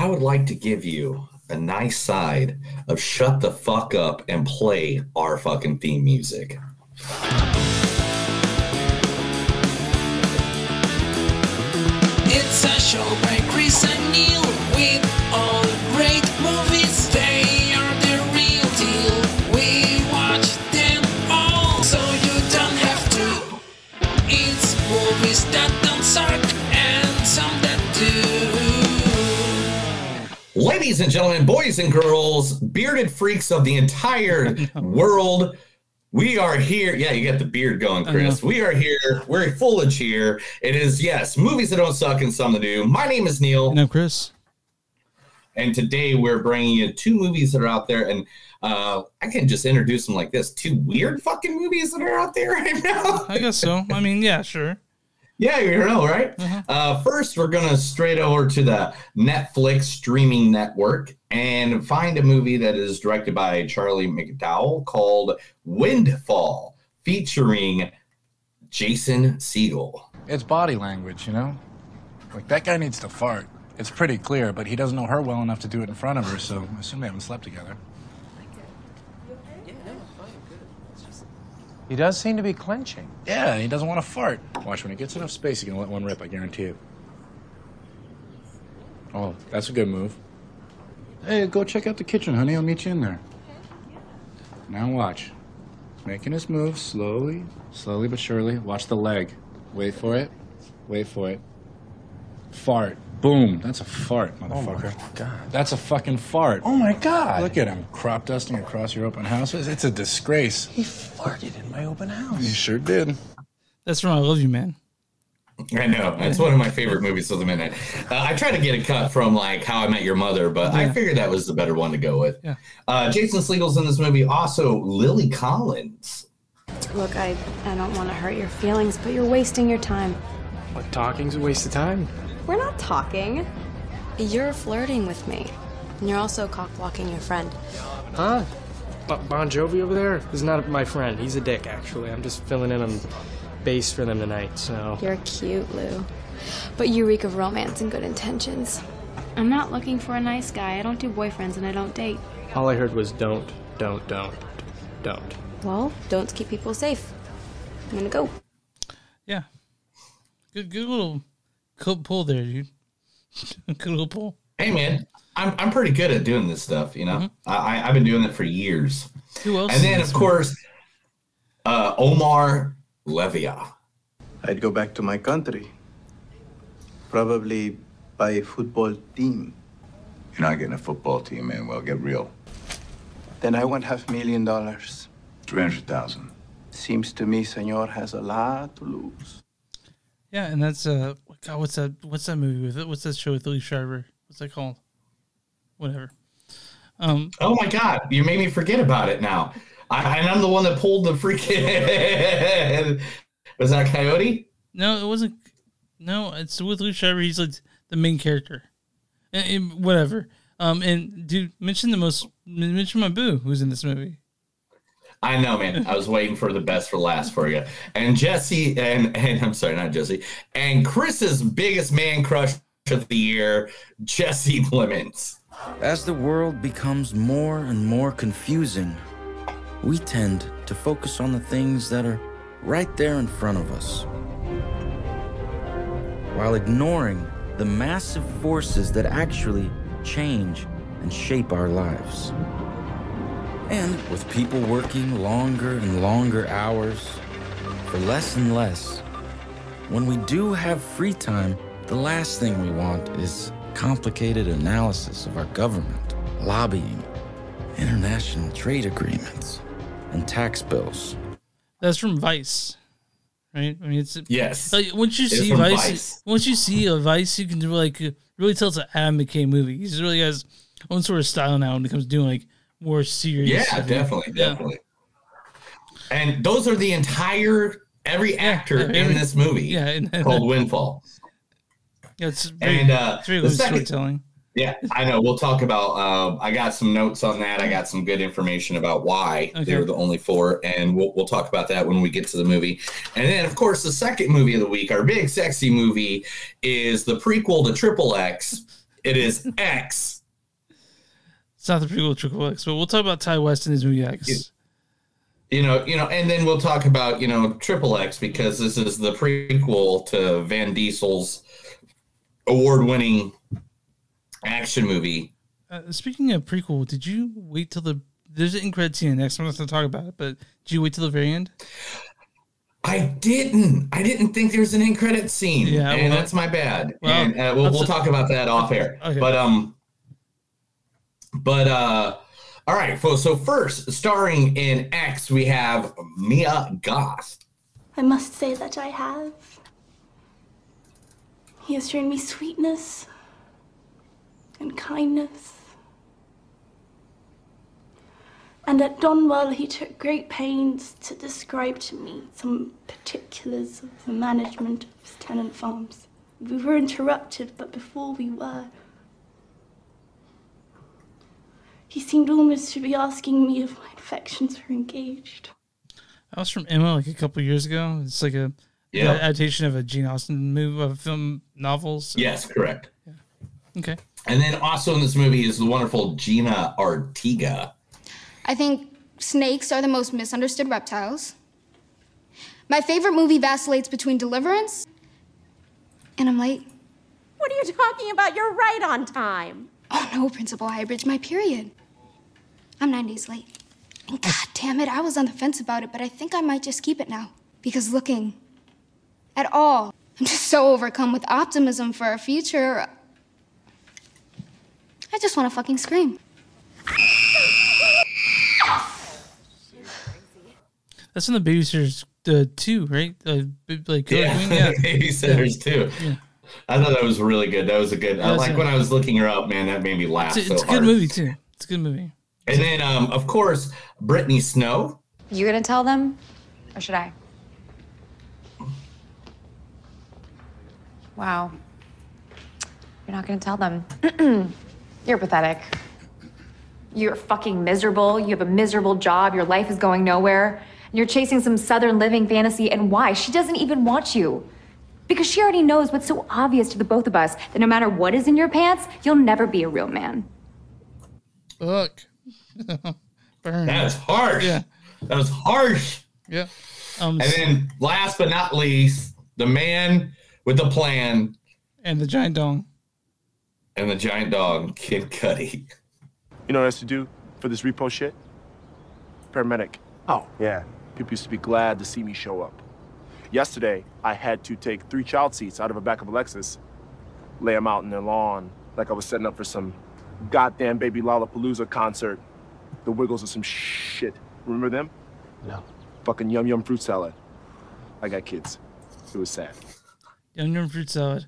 I would like to give you a nice side of shut the fuck up and play our fucking theme music. It's a show by Chris and Neil with all Ladies and gentlemen, boys and girls, bearded freaks of the entire world, we are here. Yeah, you got the beard going, Chris. We are here. We're full of cheer. It is, yes, movies that don't suck and some that do. My name is Neil. And I'm Chris. And today we're bringing you two movies that are out there. And uh, I can just introduce them like this two weird fucking movies that are out there right now. I guess so. I mean, yeah, sure. Yeah, you know, right? Uh, first, we're going to straight over to the Netflix streaming network and find a movie that is directed by Charlie McDowell called Windfall, featuring Jason Segel. It's body language, you know? Like, that guy needs to fart. It's pretty clear, but he doesn't know her well enough to do it in front of her, so I assume they haven't slept together. He does seem to be clenching. Yeah, he doesn't want to fart. Watch, when he gets enough space, he can let one rip, I guarantee it. Oh, that's a good move. Hey, go check out the kitchen, honey. I'll meet you in there. Now watch. Making his move slowly, slowly but surely. Watch the leg. Wait for it. Wait for it. Fart. Boom. That's a fart, motherfucker. Oh my god. That's a fucking fart. Oh my god. Look at him crop dusting across your open houses. It's a disgrace. He farted in my open house. He sure did. That's from I Love You, man. I know. It's one of my favorite movies of the minute. Uh, I tried to get a cut from like How I Met Your Mother, but I figured that was the better one to go with. Yeah. Uh, Jason Segel's in this movie. Also, Lily Collins. Look, I, I don't want to hurt your feelings, but you're wasting your time. What, talking's a waste of time? We're not talking. You're flirting with me. And you're also cock blocking your friend. Huh? B- bon Jovi over there is not my friend. He's a dick, actually. I'm just filling in on bass for them tonight, so. You're cute, Lou. But you reek of romance and good intentions. I'm not looking for a nice guy. I don't do boyfriends and I don't date. All I heard was don't, don't, don't, don't. Well, don't keep people safe. I'm gonna go. Yeah. Good, good little co- pull there, dude. good little pull. Hey, man, I'm, I'm pretty good at doing this stuff, you know? Mm-hmm. I, I- I've been doing it for years. Who else? And then, of course, uh, Omar Leyva. I'd go back to my country. Probably buy a football team. You're not getting a football team, man. Well, get real. Then I want half million dollars. 300,000. Seems to me Senor has a lot to lose. Yeah, and that's uh, God, what's that? What's that movie with it? What's that show with Liev Schreiber? What's that called? Whatever. Um, Oh my God, you made me forget about it now. I, and I'm the one that pulled the freaking. Was that Coyote? no, it wasn't. No, it's with Liev Schreiber. He's like the main character. And, and whatever. Um, and dude, mention the most. Mention my boo, who's in this movie. I know, man. I was waiting for the best for last for you. And Jesse, and and I'm sorry, not Jesse, and Chris's biggest man crush of the year, Jesse Plemons. As the world becomes more and more confusing, we tend to focus on the things that are right there in front of us, while ignoring the massive forces that actually change and shape our lives. And with people working longer and longer hours for less and less, when we do have free time, the last thing we want is complicated analysis of our government, lobbying, international trade agreements, and tax bills. That's from Vice, right? I mean, it's Yes. Like once you It's see Vice, Vice. once you see a Vice, you can do like really tell it's an Adam McKay movie. He's really has own sort of style now when it comes to doing like more serious. Yeah, stuff. definitely, Yeah. definitely. And those are the entire every actor every- in this movie. yeah, and- called Windfall. Yeah, it's very, And uh, it's very the second, storytelling. yeah, I know. We'll talk about. Uh, I got some notes on that. I got some good information about why Okay. they were the only four, and we'll we'll talk about that when we get to the movie. And then, of course, the second movie of the week, our big sexy movie, is the prequel to Triple X. It is X. It's not the prequel Triple X, but we'll talk about Ti West and his movie X. You know, you know, and then we'll talk about you know Triple X because this is the prequel to Vin Diesel's award-winning action movie. Uh, speaking of prequel, did you wait till the there's an credit scene next? I'm not going to talk about it, but did you wait till the very end? I didn't. I didn't think there was an end credit scene, Yeah, and well- that's my bad. well, and uh, we'll, we'll talk about that off air. Okay. But um, but uh, all right. So first, starring in X, we have Mia Goth. I must say that I have. He has shown me sweetness and kindness. And at Donwell, he took great pains to describe to me some particulars of the management of his tenant farms. We were interrupted, but before we were, he seemed almost to be asking me if my affections were engaged. That was from Emma like a couple years ago. It's like a Yeah. adaptation of a Jane Austen movie, of film novels. Yes, correct. Okay. And then also in this movie is the wonderful Jenna Ortega. I think snakes are the most misunderstood reptiles. My favorite movie vacillates between Deliverance and I'm late. What are you talking about? You're right on time. Oh no, Principal Highbridge, my period. I'm nine days late. And god damn it, I was on the fence about it, but I think I might just keep it now. Because looking at all, I'm just so overcome with optimism for our future. I just want to fucking scream. That's in the Babysitters uh, two, right? Uh, like Yeah, Queen? yeah. Babysitters too. Yeah. I thought that was really good. That was a good. I Yeah, like when I was looking her up, man. That made me laugh It's, so it's a hard. good movie too. It's a good movie. And then, um, of course, Brittany Snow. You gonna tell them, or should I? Wow. You're not gonna tell them. You're pathetic. You're fucking miserable. You have a miserable job. Your life is going nowhere. And you're chasing some southern living fantasy. And why? She doesn't even want you. Because she already knows what's so obvious to the both of us that no matter what is in your pants, you'll never be a real man. Fuck. Burn. That's harsh. Yeah. That was harsh. Yeah. Um, And then, last but not least, the man with the plan and the giant dog. and the giant dog, Kid Cudi. You know what I used to do for this repo shit? Paramedic. Oh. Yeah. People used to be glad to see me show up. Yesterday, I had to take three child seats out of the back of a Lexus, lay them out in their lawn like I was setting up for some goddamn baby Lollapalooza concert. The Wiggles are some shit. Remember them? No. Fucking yum yum fruit salad. I got kids. It was sad. Yum yum fruit salad.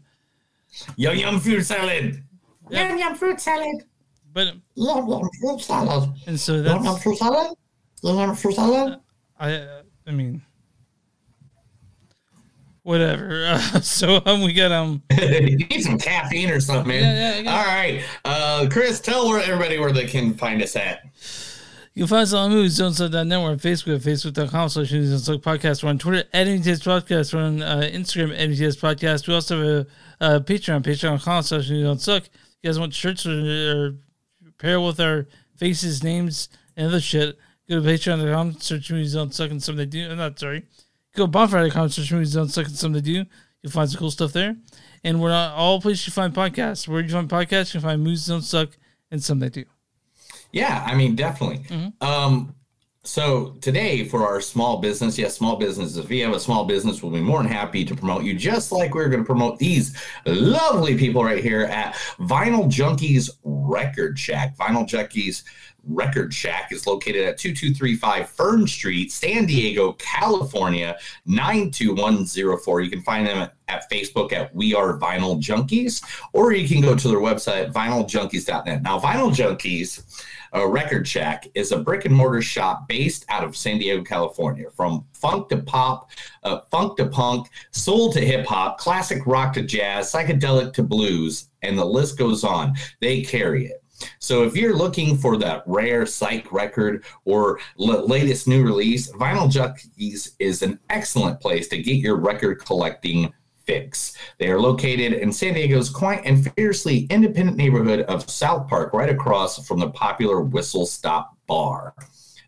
Yum yum fruit salad. Yum yum fruit salad. But Yum yum fruit salad. and so that's Yum yum that's fruit salad. Yum yum fruit salad. I uh, I mean whatever. Uh, so um we got um you need some caffeine or something, man. Yeah, yeah. All right. Uh, Chris, tell where everybody where they can find us at. You can find us on movieszone.net. We're on Facebook at facebook.com slash movies and Suck podcast. We're on Twitter at MTS Podcast. We're on uh, Instagram at MTS Podcast. We also have a, a Patreon, patreon.com slash movies and Suck. You guys want shirts or, or pair with our faces, names, and other shit, go to patreon.com, search movies don't suck and some they do. I'm not sorry. Go to bonfire.com, search movies don't suck and some they do. You'll find some cool stuff there. And we're not all places you find podcasts. Where you find podcasts, you can find movies don't suck and some they do. Yeah, I mean, definitely. Um, so today for our small business, yes, small business. If you have a small business, we'll be more than happy to promote you, just like we're going to promote these lovely people right here at Vinyl Junkies Record Shack. Vinyl Junkies Record Shack is located at 2235 Fern Street, San Diego, California, 92104. You can find them at, at Facebook at We Are Vinyl Junkies, or you can go to their website, vinyljunkies.net. Now, Vinyl Junkies uh, Record Shack is a brick and mortar shop based out of San Diego, California. From funk to pop, uh, funk to punk, soul to hip hop, classic rock to jazz, psychedelic to blues, and the list goes on. They carry it. So if you're looking for that rare psych record or l- latest new release, Vinyl Junkies is an excellent place to get your record collecting Fix. They are located in San Diego's quaint and fiercely independent neighborhood of South Park, right across from the popular Whistle Stop Bar.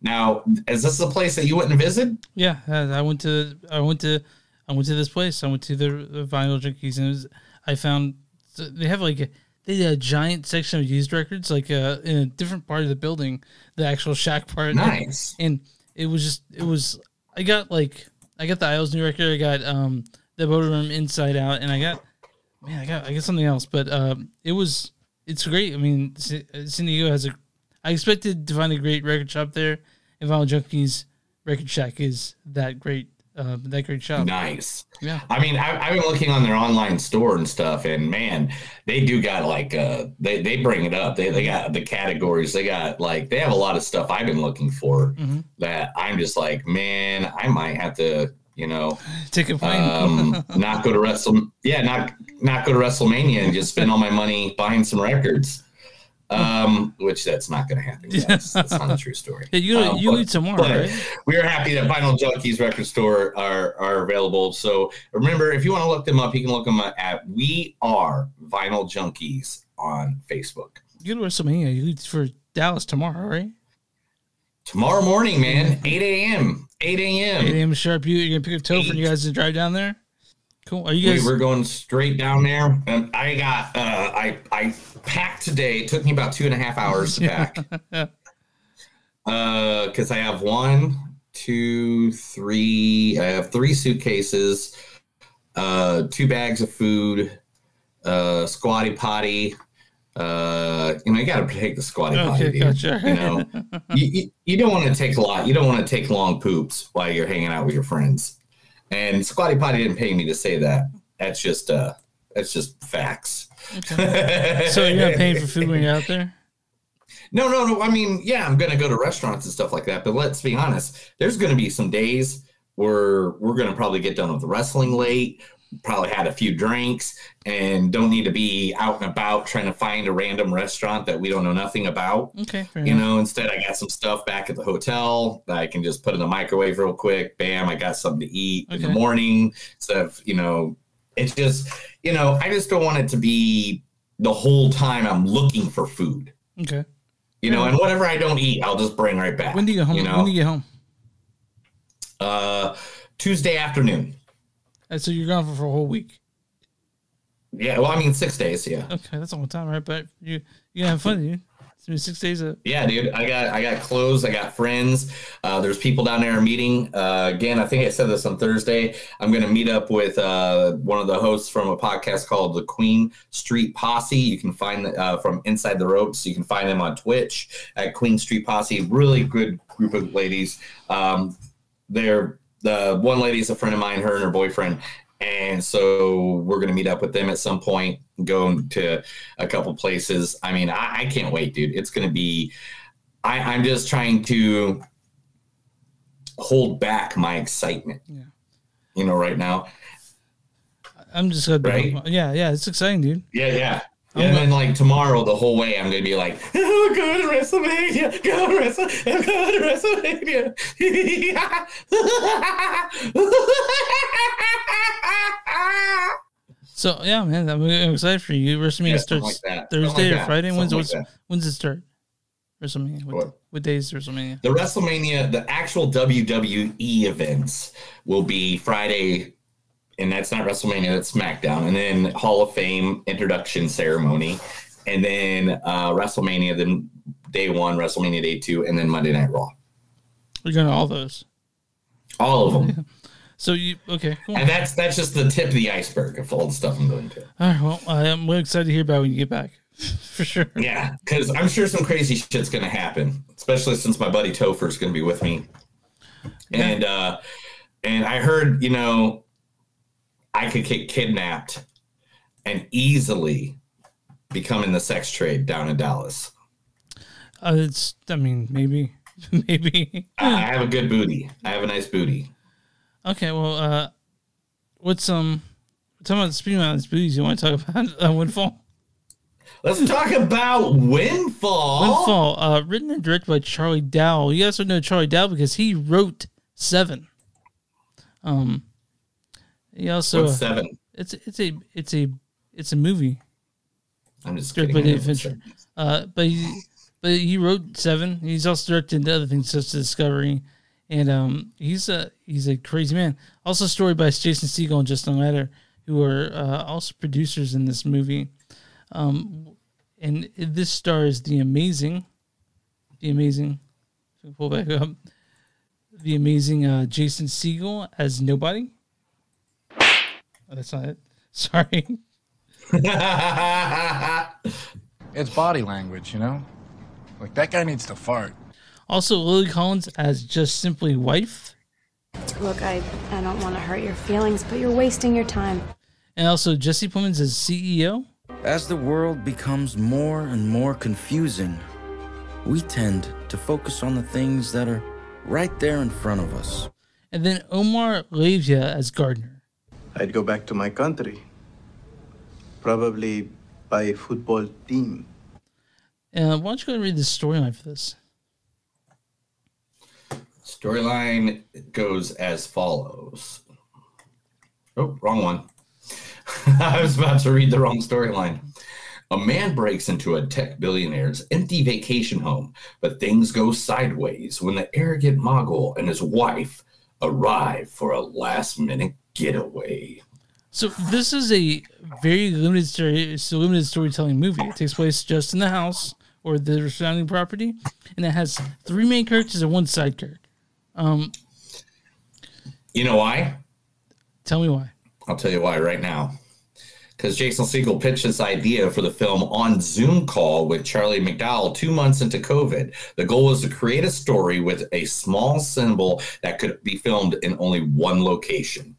Now, is this a place that you wouldn't visit? Yeah, uh, I went to I went to I went to this place. I went to the, vinyl junkies, and was, I found they have like they had a giant section of used records, like uh, in a different part of the building, the actual shack part. Nice. And it was just it was I got like I got the Isles new record. I got um the Motor Room Inside Out, and I got man I got I got something else, but um it was it's great. I mean, San San Diego has a I expected to find a great record shop there, and Vinyl Junkies Record Shack is that great. Uh, that great shop. Nice. Yeah. I mean, I, I've been looking on their online store and stuff, and man, they do got like uh, they they bring it up. They they got the categories. They got like they have a lot of stuff I've been looking for Mhm. that I'm just like, man, I might have to, you know, Take a plane. um, not go to Wrestle, yeah, not not go to WrestleMania and just spend all my money buying some records. Um, which that's not going to happen. Guys. That's not a true story. Yeah, you Um, you but- eat tomorrow, but right? We are happy that Vinyl Junkies Record Store are are available. So remember, if you want to look them up, you can look them up at We Are Vinyl Junkies on Facebook. You go to WrestleMania. You for Dallas tomorrow, right? Tomorrow morning, man, 8 a.m. 8 a.m. 8 a.m. sharp. You you're gonna pick up Topher and you guys to drive down there. Cool. Are you we guys? were going straight down there, and I got uh, I I packed today. It took me about two and a half hours to pack. Uh, because I have one, two, three. I have three suitcases, uh, two bags of food, uh, squatty potty. Uh, you know, you got to take the squatty potty. Okay, dude. gotcha. You know, you, you, you don't want to take a lot. You don't want to take long poops while you're hanging out with your friends. And squatty potty didn't pay me to say that. That's just uh, that's just facts. so you're not paying for food when you're out there? No, no, no. I mean, yeah, I'm gonna go to restaurants and stuff like that. But let's be honest, there's gonna be some days where we're gonna probably get done with the wrestling late, probably had a few drinks, and don't need to be out and about trying to find a random restaurant that we don't know nothing about. Okay, You enough. know, instead I got some stuff back at the hotel that I can just put in the microwave real quick. Bam, I got something to eat in the morning. Instead of, you know, it's just, you know, I just don't want it to be the whole time I'm looking for food. Okay. You know, and whatever I don't eat, I'll just bring right back. When do you get home? You know, When do you get home? uh, Tuesday afternoon. And so you're gone for, for a whole week. Yeah, well, I mean six days. Yeah, Okay, that's a long time, right? But you you gonna have fun, dude. It's been six days of yeah, dude. I got I got clothes. I got friends. Uh, there's people down there meeting. Uh, again, I think I said this on Thursday. I'm going to meet up with uh, one of the hosts from a podcast called the Queen Street Posse. You can find uh, from Inside the Ropes. You can find them on Twitch at Queen Street Posse. Really good group of ladies. Um, they're the one lady is a friend of mine. Her and her boyfriend. And so we're going to meet up with them at some point, go to a couple places. I mean, I, I can't wait, dude. It's going to be, I, I'm just trying to hold back my excitement, Yeah. you know, right now. I'm just gonna Right? Yeah, yeah, it's exciting, dude. Yeah, yeah. Yeah, and then like tomorrow, the whole way, I'm gonna be like, oh, go to WrestleMania, go to WrestleMania, go to WrestleMania. So yeah, man, I'm, excited for you. WrestleMania Yeah, starts like. Thursday like or. Friday. When's like that. when's it start? WrestleMania. What, What? what day is WrestleMania? The WrestleMania, the actual WWE events will be Friday, and that's not WrestleMania, that's SmackDown, and then Hall of Fame introduction ceremony, and then uh, WrestleMania, then day one, WrestleMania day two, and then Monday Night Raw. We're going to all those. All of them. So you okay? Cool. And that's that's just the tip of the iceberg of all the stuff I'm going to. All right. Well, I'm really excited to hear about when you get back, for sure. Yeah, because I'm sure some crazy shit's gonna happen, especially since my buddy Topher's gonna be with me. And uh and I heard, you know, I could get kidnapped and easily become in the sex trade down in Dallas. Uh, it's. I mean, maybe, maybe. I have a good booty. I have a nice booty. Okay. Well, uh, what's um? Talking about speaking about these booties, you want to talk about uh, Windfall? Let's talk about Windfall. Windfall, uh, written and directed by Charlie Dow. You also know Charlie Dow because he wrote Seven. Um, he also What's Seven? It's it's a it's a it's a movie. I'm just kidding. by David Fincher. Uh, but he but he wrote Seven. He's also directed other things such as Discovery, and um, he's a he's a crazy man. Also, story by Jason Segel and Justin Lader, who are uh, also producers in this movie. Um, and this stars the amazing, the amazing. if we Pull back up. The amazing uh, Jason Segel as nobody. Oh, that's not it. Sorry. It's body language, you know? Like, that guy needs to fart. Also, Lily Collins as just simply wife, Look, I, I don't want to hurt your feelings, but you're wasting your time. and also Jesse Plemons as CEO. As the world becomes more and more confusing, we tend to focus on the things that are right there in front of us. And then Omar Leyva as Gardner. I'd go back to my country. Probably by a football team. Uh, why don't you go and read the storyline for this? Storyline goes as follows. Oh, wrong one. I was about to read the wrong storyline. A man breaks into a tech billionaire's empty vacation home, but things go sideways when the arrogant mogul and his wife arrive for a last minute getaway. So this is a very limited story, it's a limited storytelling movie. It takes place just in the house or the surrounding property, and it has three main characters and one side character. Um, You know why? tell me why. I'll tell you why right now. Because Jason Segel pitched this idea for the film on Zoom call with Charlie McDowell two months into COVID. The goal was to create a story with a small symbol that could be filmed in only one location.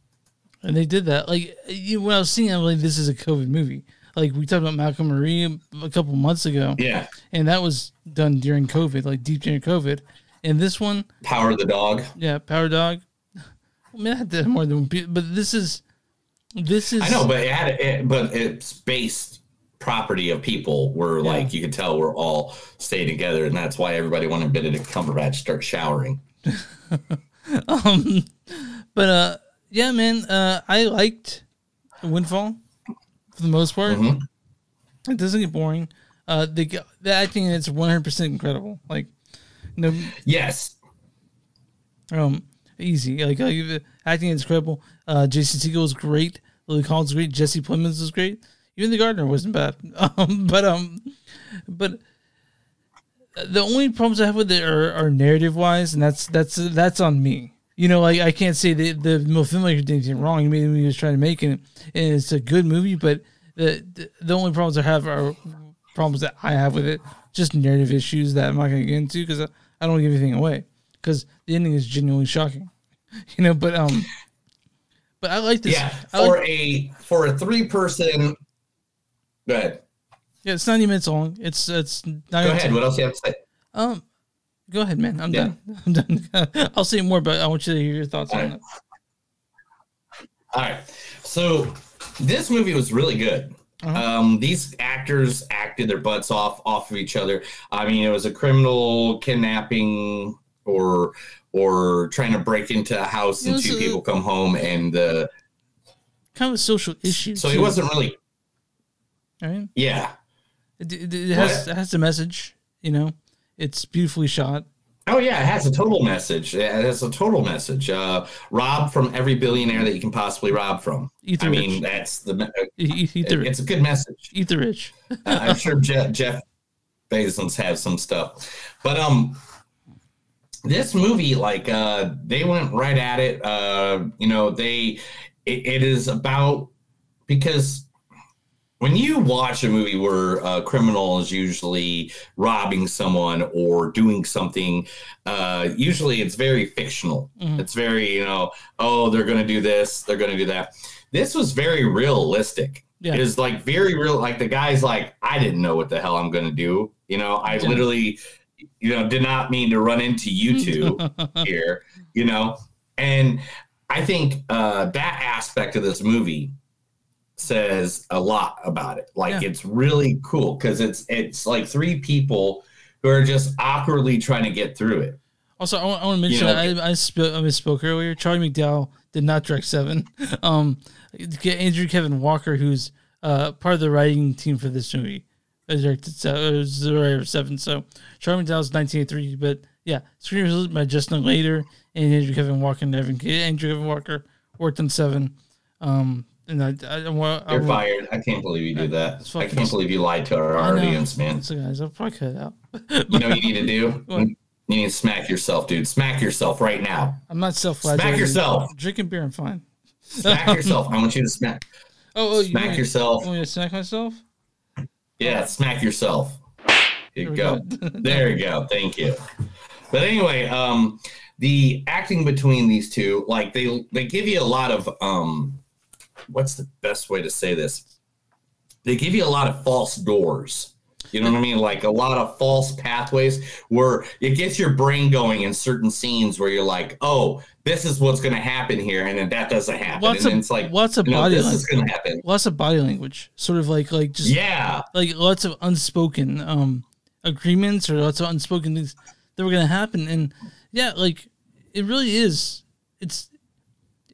And they did that. Like you, when I was seeing, it, I'm like, this is a COVID movie. Like we talked about Malcolm Marie a couple months ago. Yeah. and that was done during COVID, like deep during COVID. And this one, Power of the Dog. yeah, Power Dog. I mean, I had more than one, but this is, this is. I know, but it had it, but it's based property of people were like you could tell we're all staying together, and that's why everybody wanted Benedict Cumberbatch start showering. um, but uh, yeah, man, uh, I liked Windfall for the most part. Mhm. It doesn't get boring. Uh, the the acting in it's 100 percent incredible. Like, no, yes, um, easy. Like, like the acting is incredible. Uh, Jason Segel was great. Lily Collins was great. Jesse Plemons was great. Even the gardener wasn't bad. Um, but um, but the only problems I have with it are, are narrative wise, and that's that's that's on me. You know, like I can't say that the filmmaker did anything wrong. He made the movie he was trying to make, and, and it's a good movie. But the, the only problems I have are problems that I have with it, just narrative issues that I'm not going to get into because I, I don't want to give anything away. Because the ending is genuinely shocking, you know. But um, but I like this. Yeah, for like- a for a three person. Go ahead. yeah, it's 90 minutes long. It's it's. Go ahead. What else do you have to say? Um, go ahead, man. I'm Yeah. done. I'm done. I'll say more, but I want you to hear your thoughts on it. All right. So this movie was really good. Um, these actors acted their butts off off of each other. I mean, it was a criminal kidnapping or or trying to break into a house and two a- people come home and the Kind of a social issue. so too. wasn't really Right? yeah. It, it, it has it has a message. You know, it's beautifully shot. Oh yeah, it has a total message. It has a total message. Uh, rob from every billionaire that you can possibly rob from. Eat the I mean, rich. that's the. eat the it's a good message. Eat the rich. Uh, I'm sure Jeff, Jeff Bezos has some stuff, but um, this movie, like, uh, they went right at it. Uh, you know, they it, it is about because when you watch a movie where a criminal is usually robbing someone or doing something, uh, usually it's very fictional. Mhm. It's very, you know, oh, they're going to do this, they're going to do that. This was very realistic. Yeah. It is like very real. Like the guy's like, I didn't know what the hell I'm going to do. You know, I Yeah. literally, you know, did not mean to run into you two here, you know, and I think uh, that aspect of this movie says a lot about it. Like Yeah. it's really cool because it's it's like three people who are just awkwardly trying to get through it. Also, I want, I want to mention You know, I, I, sp- I misspoke earlier. Charlie McDowell did not direct Seven. Um, get Andrew Kevin Walker, who's uh, part of the writing team for this movie, directed Se- uh, was the writer of Seven. So Charlie McDowell's 1983, but yeah, screenwritten by Justin Lader and Andrew Kevin Walker and Evan. Andrew Kevin Walker worked on Seven. Um, and I, I, I, I You're wa- fired. I can't believe you did that. I can't believe you lied to our I audience, man. So guys, I'll probably cut it out. You know what you need to do? What? You need to smack yourself, dude. Smack yourself right now. I'm not self Smack yourself. Drinking beer, I'm fine. Smack yourself. I want you to smack. Oh, oh you Smack want- yourself. You want me to smack myself? Yeah, smack yourself. You There go. we go. there you go. Thank you. But anyway, um, the acting between these two, like they they give you a lot of um, what's the best way to say this? They give you a lot of false doors. You know what I mean? Like a lot of false pathways where it gets your brain going in certain scenes where you're like, oh, this is what's going to happen here, and then that doesn't happen. Lots and of it's like, what's know, body this language. is going to happen. Lots of body language, sort of like like just Yeah. like lots of unspoken um agreements or lots of unspoken things that were gonna happen, and yeah, like it really is. It's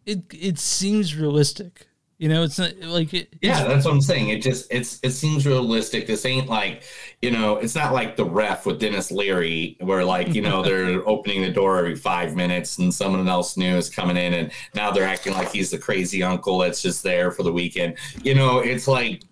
it it seems realistic, you know. It's not like it. Yeah, that's what I'm saying. It just it's it seems realistic. This ain't like, you know, it's not like the ref with Denis Leary where like, you know, they're opening the door every five minutes and someone else new is coming in and now they're acting like he's the crazy uncle that's just there for the weekend. You know, it's like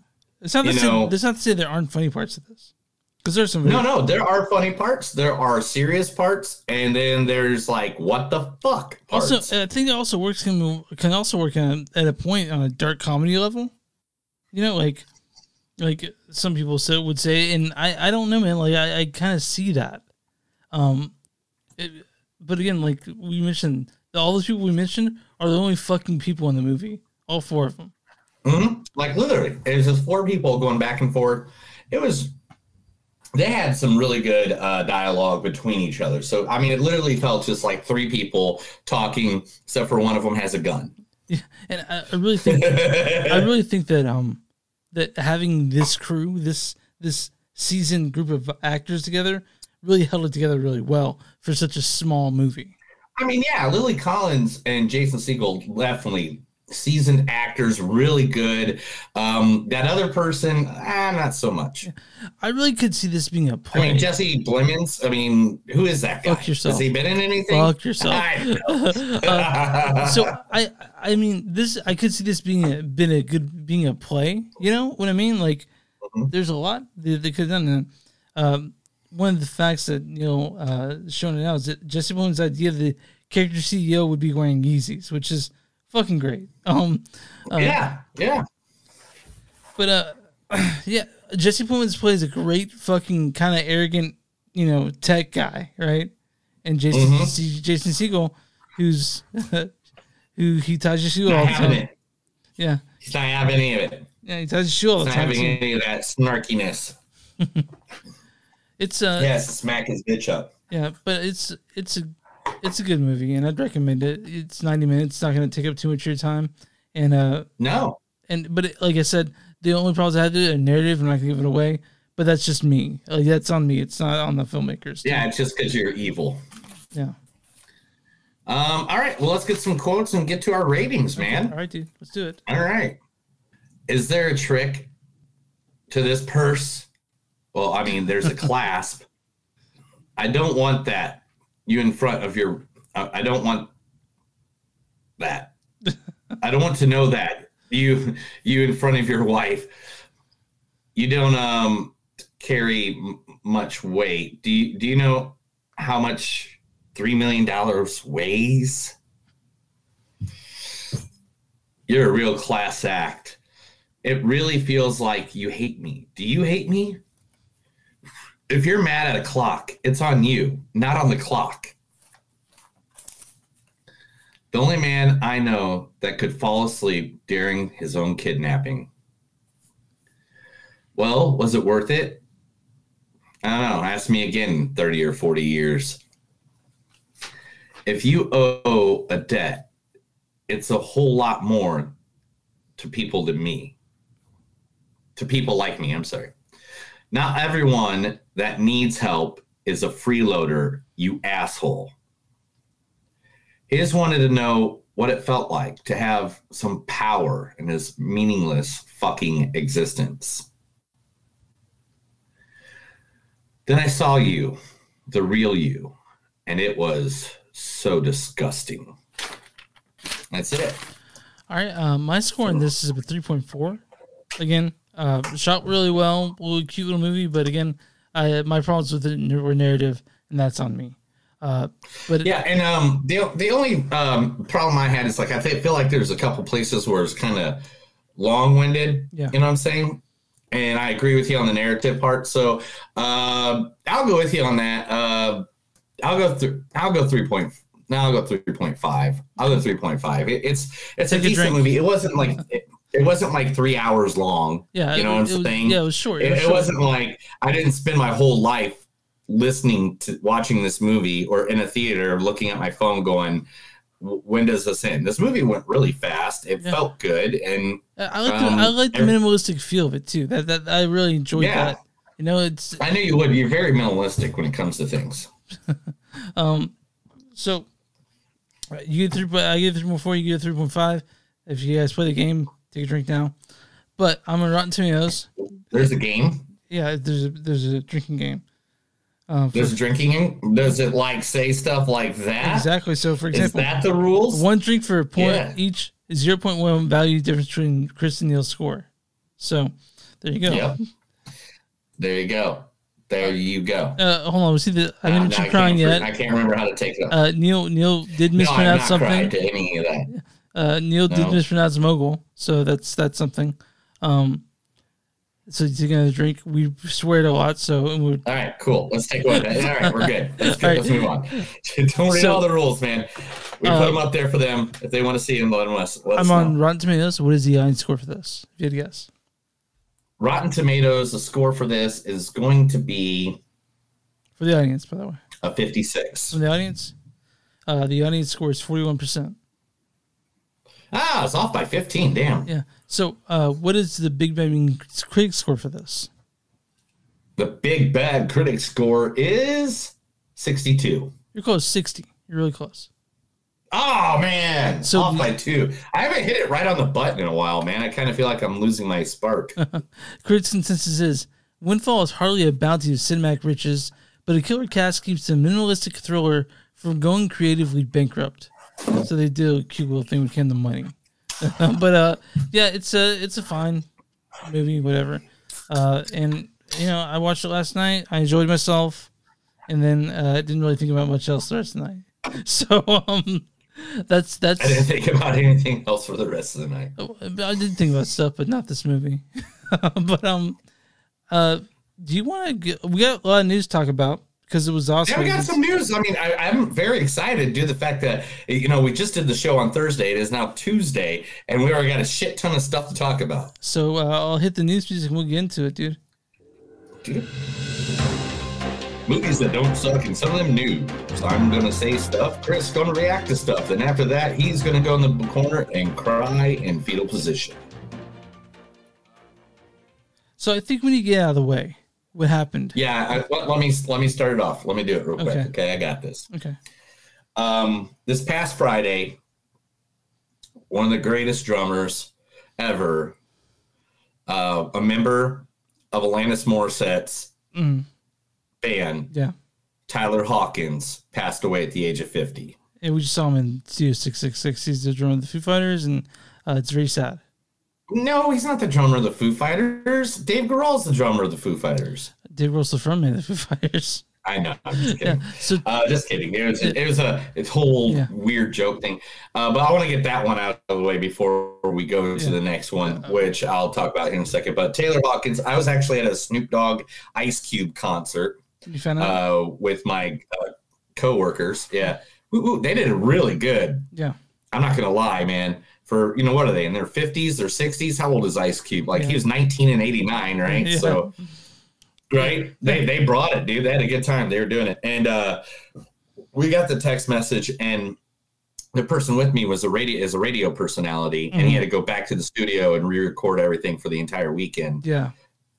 It's not to you say, know- that's not to say there aren't funny parts of this, because there's some. no, no, there are funny parts, there are serious parts, and then there's like what the fuck parts. Also, I think it also works can can also work on, at a point on a dark comedy level. You know, like like some people say, would say, and I I don't know, man. Like I, I kind of see that. Um, it, but again, like we mentioned, all those people we mentioned are the only fucking people in the movie. All four of them. hmm Like literally, it was just four people going back and forth. It was. They had some really good uh, dialogue between each other. So I mean, it literally felt just like three people talking, except for one of them has a gun. Yeah, and I, I really think I really think that um that having this crew, this this seasoned group of actors together, really held it together really well for such a small movie. I mean, yeah, Lily Collins and Jason Segel definitely seasoned actors, really good. Um, that other person, ah, not so much. I really could see this being a I play. mean, Jesse Plemons. I mean, who is that guy? Fuck yourself. Has he been in anything? Fuck yourself. I. Uh, so I I mean this I could see this being a, been a good being a play. You know what I mean? Like Mm-hmm. there's a lot they, they could have done. Um, one of the facts that you know uh, shown it out is that Jesse Plemons' idea of the character CEO would be wearing Yeezys, which is fucking great. Um, uh, yeah, yeah. but uh, yeah, Jesse Plemons plays a great fucking kind of arrogant, you know, tech guy, right? And Jason Mhm. Se- Jason Segel, who's who he ties his shoe all the time. it. Yeah, He's not having any of it. yeah, he ties his shoe all He's the not time. having too. any of that snarkiness. It's uh, Yes, smack his bitch up. yeah, but it's it's a it's a good movie, and I'd recommend it. It's ninety minutes. It's not going to take up too much of your time, and uh, No. and but it, like I said, the only problems I had it are narrative. I'm not going to give it away, but that's just me. Like that's on me. It's not on the filmmakers. Yeah, it's just because you're evil. yeah. Um, all right, well, let's get some quotes and get to our ratings, man. All right, dude, let's do it. All right. Is there a trick to this purse? Well, I mean, there's a clasp. I don't want that. You in front of your. I I don't want that. I don't want to know that you you in front of your wife. You don't um carry m- much weight. Do you do you know how much three million dollars weighs? You're a real class act. It really feels like you hate me. Do you hate me? If you're mad at a clock, it's on you, not on the clock. The only man I know that could fall asleep during his own kidnapping. Well, was it worth it? I don't know. Ask me again in 30 or 40 years. If you owe a debt, it's a whole lot more to people than me. To people like me, I'm sorry. Not everyone that needs help is a freeloader, you asshole. He just wanted to know what it felt like to have some power in his meaningless fucking existence. Then I saw you, the real you, and it was so disgusting. That's it. All right, uh, my score on this is a three point four. Again, uh, shot really well, really cute little movie, but again, I, my problems with it were narrative, and that's on me. Uh, but yeah, and um, the the only um problem I had is like I feel like there's a couple places where it's kind of long winded. Yeah. you know what I'm saying. And I agree with you on the narrative part. So uh, I'll go with you on that. Uh, I'll go through. I'll go three point. Now I'll go three point five. I'll go three point five. It, it's it's Take a decent movie. It wasn't like it, it wasn't like three hours long. Yeah, you know it- what I'm was- saying. yeah, it was short. It It, was wasn't like I didn't spend my whole life listening to watching this movie or in a theater looking at my phone going when does this end this movie went really fast it Yeah. felt good and I like um, the, I like the ev- minimalistic feel of it too. That that I really enjoyed Yeah. that. You know, it's i knew you would you're very minimalistic when it comes to things um. So uh, you get three. I give three point four. You get three point five. If you guys play the game, take a drink now. But I'm on Rotten Tomatoes. there's a game Yeah, there's a there's a drinking game. Um, there's drinking does it like say stuff like that Exactly. So, for example, Is that the rules One drink for a point Yeah. each zero point one value difference between Chris and Neil's score. So, there you go. Yep. there you go there you go Uh, hold on. We see the. I Now- haven't you I crying can't- yet. i can't remember how to take that Uh, Neil Neil did no, I'm mispronounce not something. crying to any of that Uh, Neil did No. mispronounce mogul, so that's that's something. Um, so you taking a drink. We swear it a lot, so All right, cool. Let's take one. All right, we're good. Right. let's move on. Don't read So- all the rules, man. We Uh, put them up there for them. If they want to see them, let them let us I'm know. on Rotten Tomatoes. What is the audience score for this? If you had to guess, Rotten Tomatoes, the score for this is going to be for the audience, by the way, a 56. for the audience, uh, the audience score is forty one percent. Ah, it's off by 15. Damn. Yeah. So, uh, what is the Big Bang critic score for this? The big bad critic score is 62. You're close, sixty. You're really close. Oh, man. So off by two. I haven't hit it right on the button in a while, man. I kind of feel like I'm losing my spark. Critics' consensus is Windfall is hardly a bounty of cinematic riches, but a killer cast keeps the minimalistic thriller from going creatively bankrupt. So they do a cute little thing with Ken the money. but uh, yeah, it's a it's a fine movie, whatever. Uh, and you know, I watched it last night. I enjoyed myself, and then uh, I didn't really think about much else the rest of the night. So um, that's that's. I didn't think about anything else for the rest of the night. I did think about stuff, but not this movie. but um, uh, do you want to? We got a lot of news to talk about because it was awesome. Yeah, we got some news. I mean, I, I'm very excited due to the fact that you know we just did the show on Thursday. It is now Tuesday, and we already got a shit ton of stuff to talk about. So uh, I'll hit the news music and we'll get into it, dude. Movies that don't suck, and some of them new. So I'm gonna say stuff. Chris gonna react to stuff. Then after that, he's gonna go in the corner and cry in fetal position. So I think we need to get out of the way. What happened? Yeah, I, let, let me let me start it off. Let me do it real quick. Okay. Okay, I got this. Okay. Um, this past Friday, one of the greatest drummers ever, uh, a member of Alanis Morissette's Mm, band, yeah. Taylor Hawkins, passed away at the age of 50. And we just saw him in Studio 666. He's the drummer of the Foo Fighters, and uh, it's very sad. No, he's not the drummer of the Foo Fighters. Dave Grohl's the drummer of the Foo Fighters. Dave Grohl's the frontman of the Foo Fighters. I know. I'm just kidding. Yeah, so- uh, just kidding. It was, it was a it's whole Yeah. weird joke thing. Uh, but I want to get that one out of the way before we go to Yeah. the next one, which I'll talk about in a second. But Taylor Hawkins, I was actually at a Snoop Dogg Ice Cube concert You found out? uh, with my uh, coworkers. Yeah, Ooh, ooh, they did it really good. yeah. I'm not gonna lie, man. For you know what are they in their 50s, their 60s? How old is Ice Cube? Like Yeah. he was 19 and 89, right? Yeah. So right they they brought it dude they had a good time they were doing it and uh we got the text message and the person with me was a radio is a radio personality and he Mhm. had to go back to the studio and re-record everything for the entire weekend Yeah.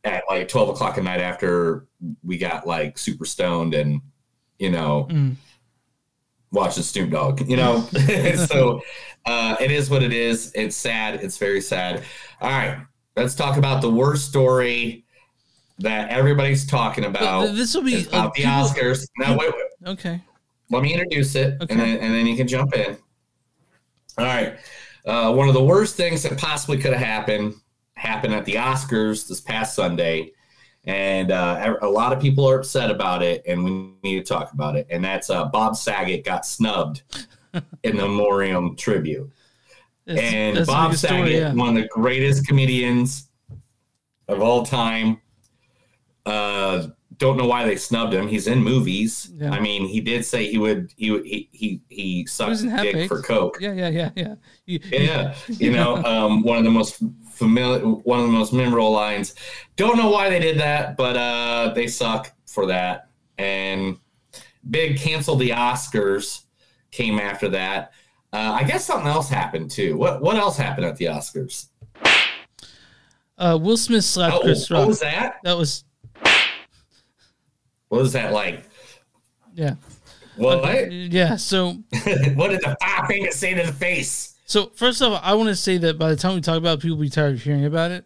at like 12 o'clock at night after we got like super stoned and you know Mm. watching Snoop Dogg. You know, so uh, it is what it is. It's sad. It's very sad. All right, let's talk about the worst story that everybody's talking about. th- this will be, about uh, the people- Oscars. Now, wait, wait. Okay. Let me introduce it, Okay. and, then, and then you can jump in. All right. Uh, one of the worst things that possibly could have happened happened at the Oscars this past Sunday, and uh, a lot of people are upset about it, and we need to talk about it. And that's uh, Bob Saget got snubbed in the Memoriam tribute, That's- and a Bob big story, Saget, yeah. one of the greatest comedians of all time. Uh, don't know why they snubbed him. He's in movies. Yeah. I mean, he did say he would. He would- he he, he sucked was in Half dick for coke. Yeah, yeah, yeah, yeah. You- Yeah, you know, um, one of the most familiar, one of the most memorable lines. Don't know why they did that, but uh, they suck for that. And big cancel the Oscars came after that. Uh, I guess something else happened too. What what else happened at the Oscars? Uh, Will Smith slapped Oh, Chris Rock. what was that? That was What was that like? yeah. What? Yeah. So what did the five fingers say to the face? So first off, I want to say that by the time we talk about it, people will be tired of hearing about it.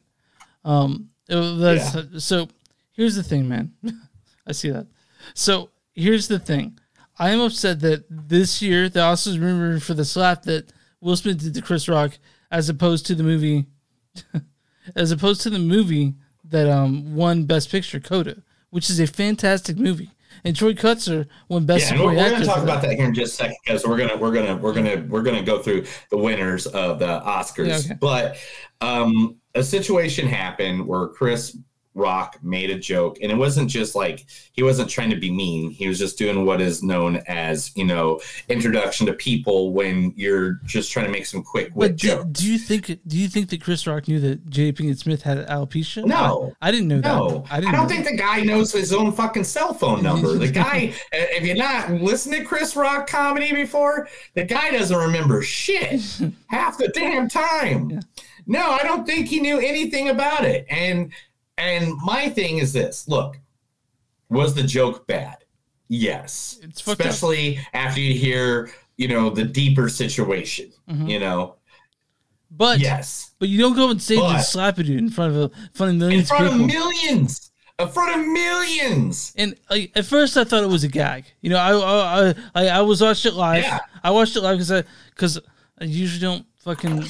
Um, it- that's, so here's the thing, man. I see that. So here's the thing. I am upset that this year the Oscars remembered for the slap that Will Smith did to Chris Rock, as opposed to the movie, as opposed to the movie that um won Best Picture, Coda, which is a fantastic movie. And Troy Kotsur won Best yeah, Supporting we're Actor. gonna talk about that here in just a second because we're gonna we're gonna we're gonna we're gonna go through the winners of the Oscars. Yeah, okay. But um, a situation happened where Chris Rock made a joke, and it wasn't just like he wasn't trying to be mean. He was just doing what is known as you know introduction to people when you're just trying to make some quick wit But do, jokes. do you think do you think that Chris Rock knew that J. Pinkett Smith had alopecia? No. I, I didn't know No, that. I didn't. I don't think the guy knows his own fucking cell phone number. The guy, if you're not listening to Chris Rock comedy before, the guy doesn't remember shit half the damn time. No, I don't think he knew anything about it. And and my thing is this: look, was the joke bad? Yes, fucked up. especially after you hear you know the deeper situation. Mhm. You know, But yes, but you don't go on stage But- and slap a dude in front of a, in front of millions in front of of millions, in front of millions. And like, at first, I thought it was a gag. You know, I I I, I, I was watched it live. Yeah. I watched it live because I because I usually don't fucking.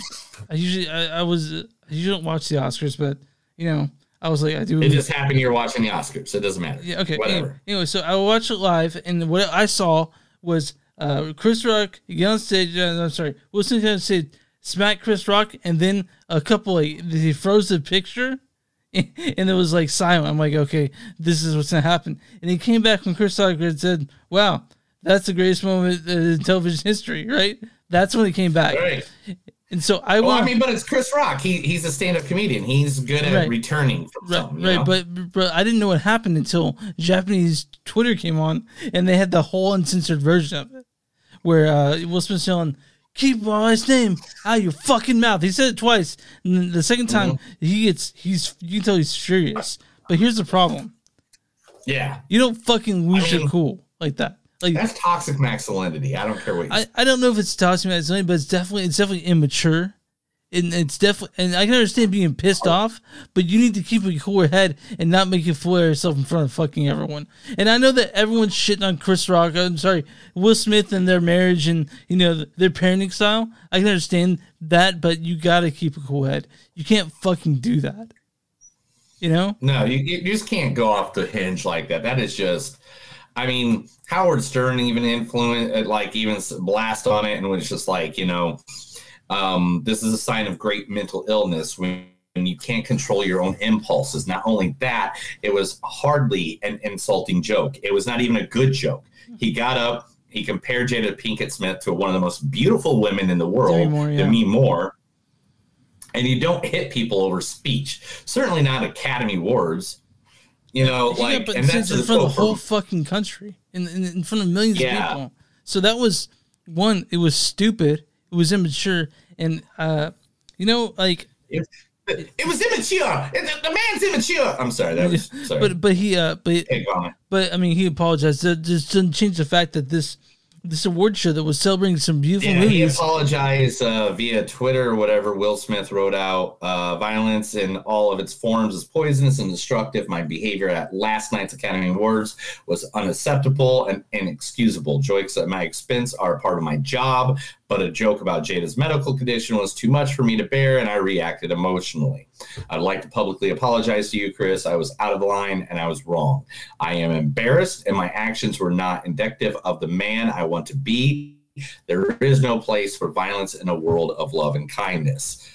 I usually I, I was I usually don't watch the Oscars, but you know I was like I do. It just happened you're watching the Oscars. It doesn't matter. Yeah, okay. Whatever. Anyway, anyway, so I watched it live, and what I saw was uh, Chris Rock get on stage. Uh, I'm sorry, Smith get on stage, smack Chris Rock, and then a couple like he froze the picture, and it was like silent. I'm like, okay, this is what's gonna happen. And he came back when Chris Rock said, "Wow, that's the greatest moment in television history." Right? That's when he came back. Right. And so I Well, want. I mean, but it's Chris Rock. He he's a stand-up comedian. He's good at Right. returning from Right, something. right, know? but but I didn't know what happened until Japanese Twitter came on and they had the whole uncensored version of it, where uh, Will Smith's yelling, "Keep my name out of your fucking mouth." He said it twice, and then the second time Mm-hmm. he gets he's you can tell he's furious. But here's the problem: yeah, you don't fucking lose I your cool like that. Like that's toxic masculinity. I don't care what you I, I don't know if it's toxic masculinity, but it's definitely it's definitely immature. And it's definitely and I can understand being pissed oh. off, but you need to keep a cool head and not make you fool yourself in front of fucking everyone. And I know that everyone's shitting on Chris Rock. I'm sorry, Will Smith and their marriage and you know their parenting style. I can understand that, but you gotta keep a cool head. You can't fucking do that. You know? No, you, you just can't go off the hinge like that. That is just, I mean, Howard Stern even influenced, like, even blast on it and was just like, you know, um, this is a sign of great mental illness when, when you can't control your own impulses. Not only that, it was hardly an insulting joke. It was not even a good joke. He got up, he compared Jada Pinkett Smith to one of the most beautiful women in the world, Demi Moore, yeah. Demi Moore and you don't hit people over speech. Certainly not Academy Awards. You know, Yeah, like, but and since that's in front of the whole fucking country, in, in in front of millions Yeah. of people. So that was one. It was stupid. It was immature, and uh, you know, like it, it was immature. It- the, man's immature. I'm sorry. That was sorry. But but he uh but it. but I mean he apologized. That just doesn't change the fact that this this award show that was celebrating some beautiful Yeah, he movies. apologized uh, via Twitter or whatever. Will Smith wrote out uh, violence in all of its forms is poisonous and destructive. My behavior at last night's Academy Awards was unacceptable and inexcusable. Jokes at my expense are part of my job, but a joke about Jada's medical condition was too much for me to bear, and I reacted emotionally. I'd like to publicly apologize to you, Chris. I was out of line and I was wrong. I am embarrassed, and my actions were not indicative of the man I want to be. There is no place for violence in a world of love and kindness.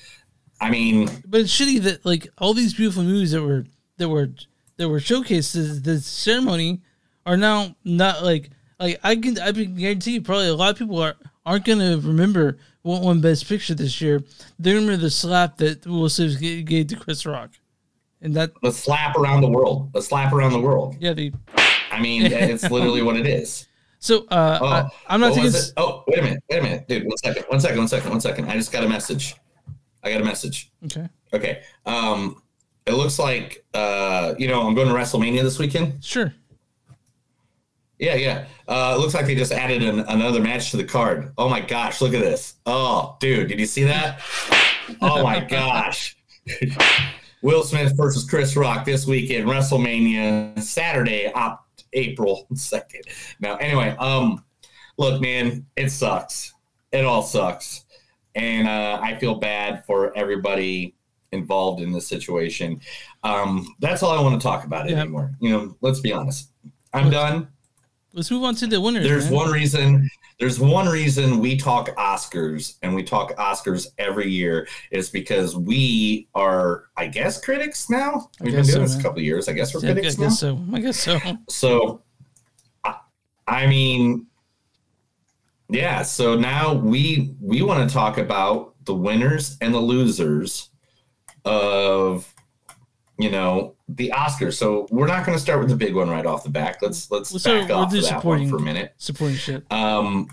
I mean, But it's shitty that like all these beautiful movies that were that were that were showcased the ceremony are now not like like I can I can guarantee you probably a lot of people are aren't gonna remember what won Best Picture this year. They remember the slap that Will Smith gave to Chris Rock, and that a slap around the world, a slap around the world. yeah the I mean, it's literally what it is. so uh Oh, I, I'm not was s-? Oh, wait a minute, wait a minute, dude. One second, one second, one second, one second. I just got a message. I got a message. okay Okay. Um, it looks like uh, you know, I'm going to WrestleMania this weekend. sure Yeah, yeah. Uh, it looks like they just added an, another match to the card. Oh my gosh, look at this. Oh, dude, did you see that? Oh my gosh. Will Smith versus Chris Rock this weekend, WrestleMania, Saturday, op- April 2nd. Now, anyway, um, look, man, it sucks. It all sucks. And uh, I feel bad for everybody involved in this situation. Um, that's all I want to talk about Yeah. anymore. You know, let's be honest. I'm done. Let's move on to the winners. There's man. one reason. There's one reason we talk Oscars and we talk Oscars every year is because we are, I guess, critics now. We've been doing so, this a couple of years. I guess we're Yeah, I guess now. so. I guess so. So, I, I mean, yeah. So now we we want to talk about the winners and the losers of you know the Oscars. So we're not going to start with the big one right off the back. Let's let's We'll start- back off that one for a minute. Supporting shit. Um,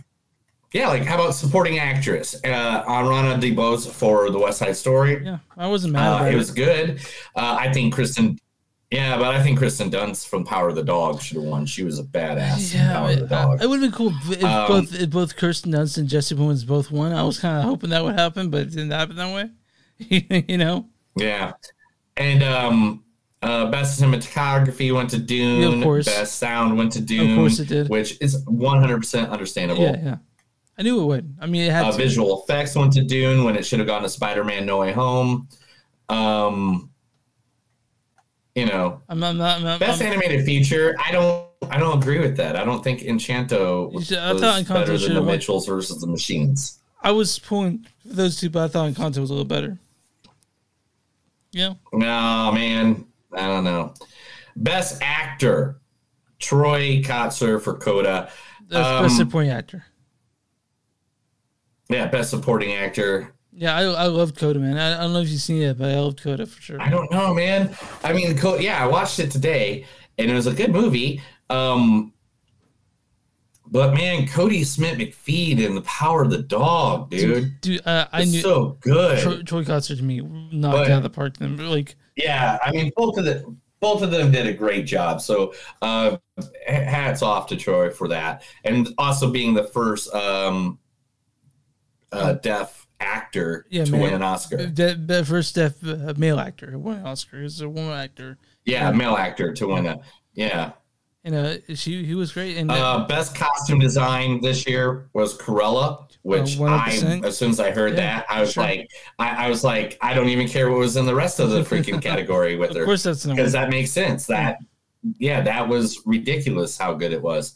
yeah, like how about supporting actress? Uh, Ariana DeBose for The West Side Story. Yeah, I wasn't mad Uh, about it it. was good. Uh, I think Kristen. Yeah, but I think Kirsten Dunst from Power of the Dog should have won. She was a badass in Yeah, Power of the it, it would have been cool if, Um, both if both Kirsten Dunst and Jesse Plemons both won. I was kind of hoping that would happen, but it didn't happen that way. you know, Yeah, and um, uh, best cinematography went to Dune. Yeah, of course. Best sound went to Dune. Of course it did. Which is one hundred percent understandable. yeah, yeah. I knew it would. I mean, it had Uh, visual effects went to Dune when it should have gone to Spider-Man: No Way Home. Um, you know, I'm. I'm I'm best I'm- animated feature. I don't. I don't agree with that. I don't think Encanto was, should- I thought Encanto better than the won. Mitchells versus the Machines. I was pulling those two, but I thought Encanto was a little better. Yeah. No, man. I don't know. Best actor, Troy Kotsur for Coda. That's Um, best supporting actor. Yeah, best supporting actor. Yeah, I I loved Coda, man. I, I don't know if you've seen it, but I loved Coda for sure. I don't know, man. I mean, Co- yeah, I watched it today, and it was a good movie. Um, but man, Kodi Smit-McPhee in The Power of the Dog, dude. Dude, uh, I knew so good. Troy, Troy Kotsur to me knocked But- out of the park. Then, like, Yeah, I mean, both of the both of them did a great job. So, uh, hats off to Troy for that, and also being the first um, uh, deaf actor yeah, to man, win an Oscar. The, the first deaf uh, male actor who won an Oscar is a woman actor. Yeah, male actor to win a yeah. And uh, she he was great. And Uh, best costume design this year was Corella, which I, 100%. as soon as I heard Yeah, that, I was sure. like, I, I was like, I don't even care what was in the rest of the freaking category with her. Of course that's because that makes sense. That yeah, that was ridiculous how good it was.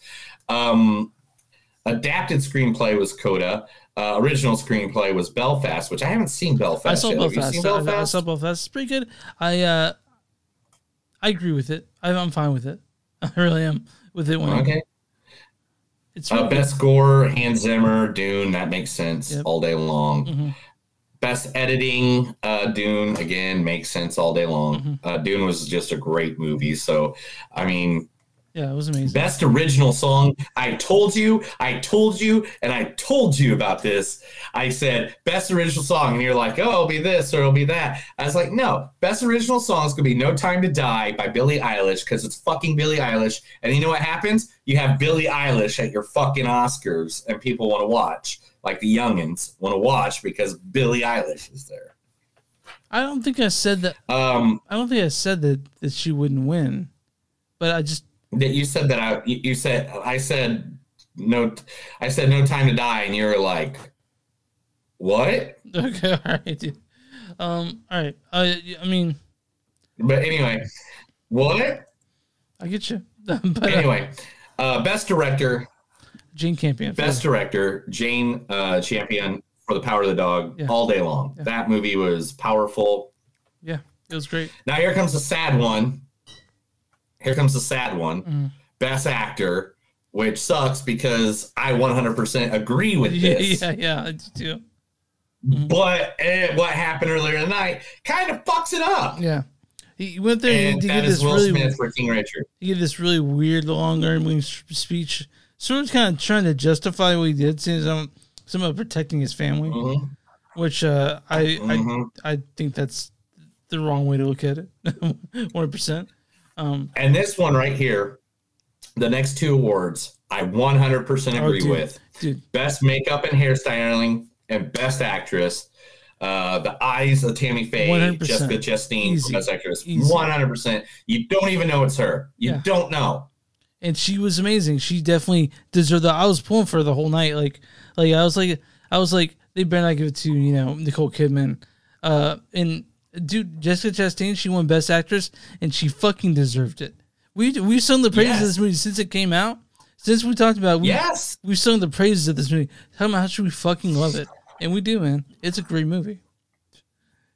Um, adapted screenplay was Coda. Uh, original screenplay was Belfast, which I haven't seen Belfast. I saw yet. Have you Belfast. I, I Belfast? saw Belfast. It's pretty good. I uh, I agree with it. I, I'm fine with it. I really am with it. Winning. Okay. It's Uh, really good. best score, Hans Zimmer, Dune. That makes sense Yep. all day long. Mhm. Best editing, uh, Dune again makes sense all day long. Mm-hmm. Uh, Dune was just a great movie. So, I mean, Yeah, it was amazing. Best original song. I told you, I told you, and I told you about this. I said best original song, and you're like, oh, it'll be this or it'll be that. I was like, no, best original song is gonna be "No Time to Die" by Billie Eilish because it's fucking Billie Eilish. And you know what happens? You have Billie Eilish at your fucking Oscars, and people want to watch, like the youngins want to watch because Billie Eilish is there. I don't think I said that. Um, I don't think I said that that she wouldn't win, but I just that you said that I you said I said no I said no time to die and you were like what okay, all right, dude. Um, all right. Uh, I mean, but anyway what I get you. but, uh, anyway uh best director Jane Campion. best director Jane uh Campion for the power of the dog Yeah. all day long Yeah. that movie was powerful Yeah, it was great. now here comes the sad one here comes the sad one Mhm. best actor which sucks because I 100% agree with this yeah, yeah. I do too. But eh, what happened earlier in the night kind of fucks it up. Yeah. He went there And he that this Will really Smith for King Richard. he did this really weird long rambling speech, sort of kind of trying to justify what he did, saying some some of protecting his family, Mm-hmm. which uh, I, Mhm. I I think that's the wrong way to look at it, one percent. Um, And this one right here, the next two awards, I 100% Oh, agree dude, with. dude. Best makeup and hairstyling and best actress. Uh, the eyes of Tammy Faye, 100%. Jessica Chastain, Easy. best actress. Easy. 100%. You don't even know it's her. You Yeah. don't know. and she was amazing. She definitely deserved the. I was pulling for her the whole night. Like, like I was like, I was like, they better not give it to you know Nicole Kidman. Uh, and dude, Jessica Chastain, she won Best Actress, and she fucking deserved it. We we sung the praises of this movie since it came out. Since we talked about, it, we, Yes. we sung the praises of this movie. Talking about how should we fucking love it, and we do, man. It's a great movie.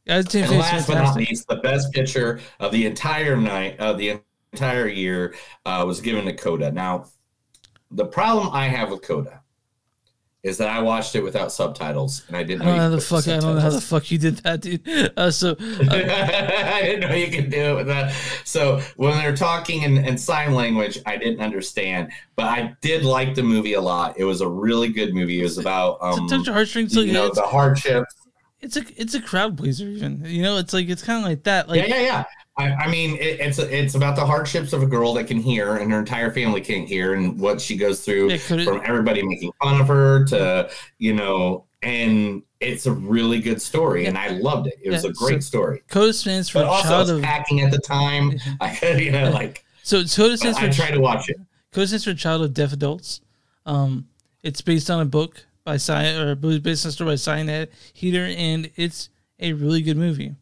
Guys, And last but not least, the best picture of the entire night of the entire year uh, was given to Coda. Now, the problem I have with Coda is that I watched it without subtitles, and I didn't I don't know how the fuck. I don't know how the fuck you did that, dude. Uh, so uh, I didn't know you could do it with that. So when they're talking in, in sign language, I didn't understand, but I did like the movie a lot. It was a really good movie. It was about um, touch heartstrings, you know, it's- the hardships. it's a it's a crowd pleaser even you know it's like it's kind of like that like yeah, yeah, yeah. I, I mean, it, it's it's about the hardships of a girl that can hear and her entire family can't hear, and what she goes through Yeah, from everybody making fun of her to you know, and it's a really good story, and I loved it. It was a great so story. CODA stands for But also, child it's of packing at the time. I you know like so CODA stands I for tried to watch it. CODA stands for child of deaf adults um it's based on a book by Cyan or based on a story by Cyanide Heater and it's a really good movie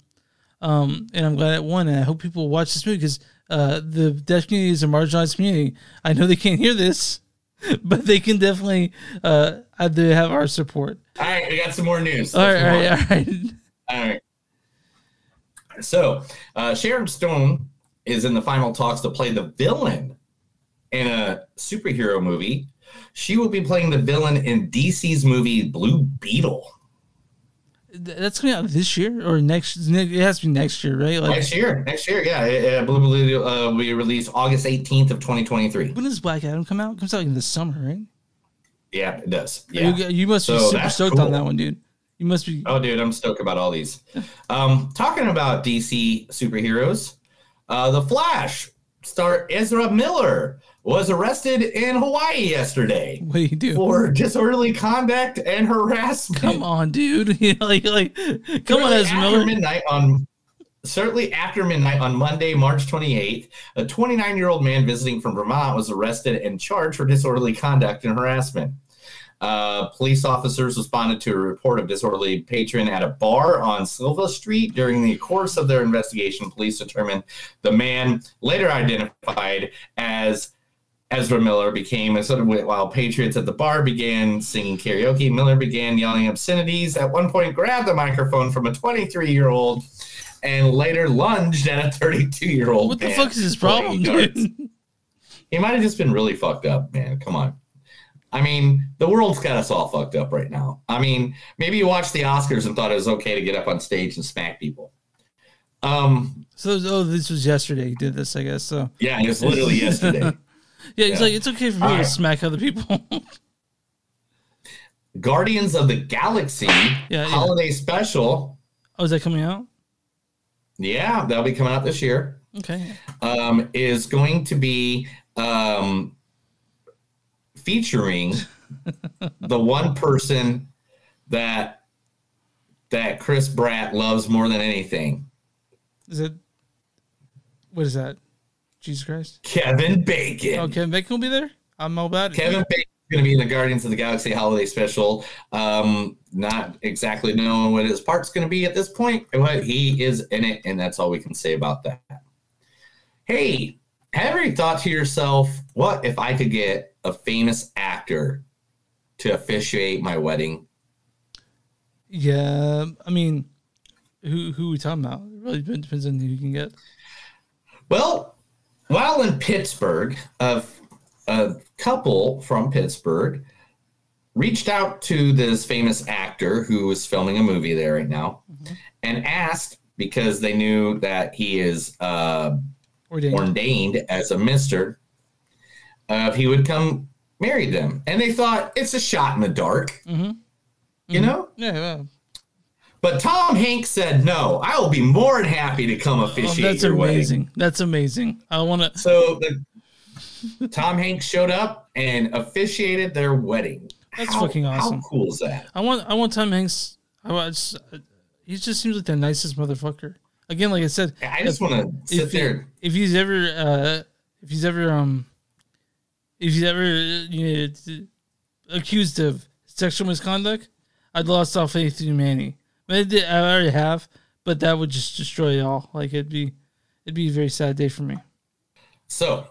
um and I'm glad it won and I hope people watch this movie because uh the deaf community is a marginalized community I know they can't hear this but they can definitely uh they have our support All right, we got some more news. all right all right all right All right. So, uh, Sharon Stone is in the final talks to play the villain in a superhero movie. She will be playing the villain in DC's movie Blue Beetle That's coming out this year or next? It has to be next year, right? Like next year. Next year, yeah. It- uh, Blue uh, will be released August 18th of 2023. when does Black Adam come out? It comes out in the summer, right? Yeah, it does. Yeah. You, you must be So super that's stoked on that one, dude. You must be. Oh, dude, I'm stoked about all these. Um, talking about DC superheroes, uh, the Flash star Ezra Miller was arrested in Hawaii yesterday. What do you do? For disorderly conduct and harassment. Come on, dude. You know, like, like, come on, after midnight on certainly after midnight on Monday, March 28th, a 29-year-old man visiting from Vermont was arrested and charged for disorderly conduct and harassment. Uh, police officers responded to a report of disorderly patron at a bar on Silva Street. During the course of their investigation, police determined the man, later identified as Ezra Miller, became a sort of while patriots at the bar began singing karaoke. Miller began yelling obscenities. At one point, grabbed the microphone from a 23-year-old and later lunged at a 32-year-old. What the fuck is his problem, dude? He might have just been really fucked up, man. Come on. I mean, the world's got us all fucked up right now. I mean, maybe you watched the Oscars and thought it was okay to get up on stage and smack people. Um, So, oh, this was yesterday. He did this, I guess. So, yeah, it was literally yesterday. Yeah, it's Yeah. like it's okay for me All to right. smack other people. Guardians of the Galaxy yeah. holiday special. oh, is that coming out? Yeah, that'll be coming out this year. Okay. Um, is going to be um, featuring the one person that that Chris Pratt loves more than anything, Is it? What is that? Jesus Christ. Kevin Bacon. Oh, Kevin Bacon will be there. I'm all about it. Kevin Bacon is going to be in the Guardians of the Galaxy holiday special. Um, not exactly knowing what his part's going to be at this point, but he is in it, and that's all we can say about that. Hey, have you thought to yourself, what if I could get a famous actor to officiate my wedding? Yeah, I mean, who who are we talking about? It really depends on who you can get. Well, while in Pittsburgh, a, a couple from Pittsburgh reached out to this famous actor who is filming a movie there right now and asked because they knew that he is uh, Ordained. ordained as a minister uh, if he would come marry them. And they thought it's a shot in the dark, Mm-hmm. you know? Yeah, yeah. But Tom Hanks said, no, I will be more than happy to come Oh, officiate that's your wedding. amazing. That's amazing. I want to. So the Tom Hanks showed up and officiated their wedding. That's How- fucking awesome. How cool is that? I want. I want Tom Hanks. I want. He just seems like the nicest motherfucker. Again, like I said, I just if- wanna sit if he- there. If he's ever, uh, if he's ever, um, if he's ever you know, accused of sexual misconduct, I'd lost all faith in humanity. I, did- I already have, but that would just destroy it all. Like it'd be, it'd be a very sad day for me. So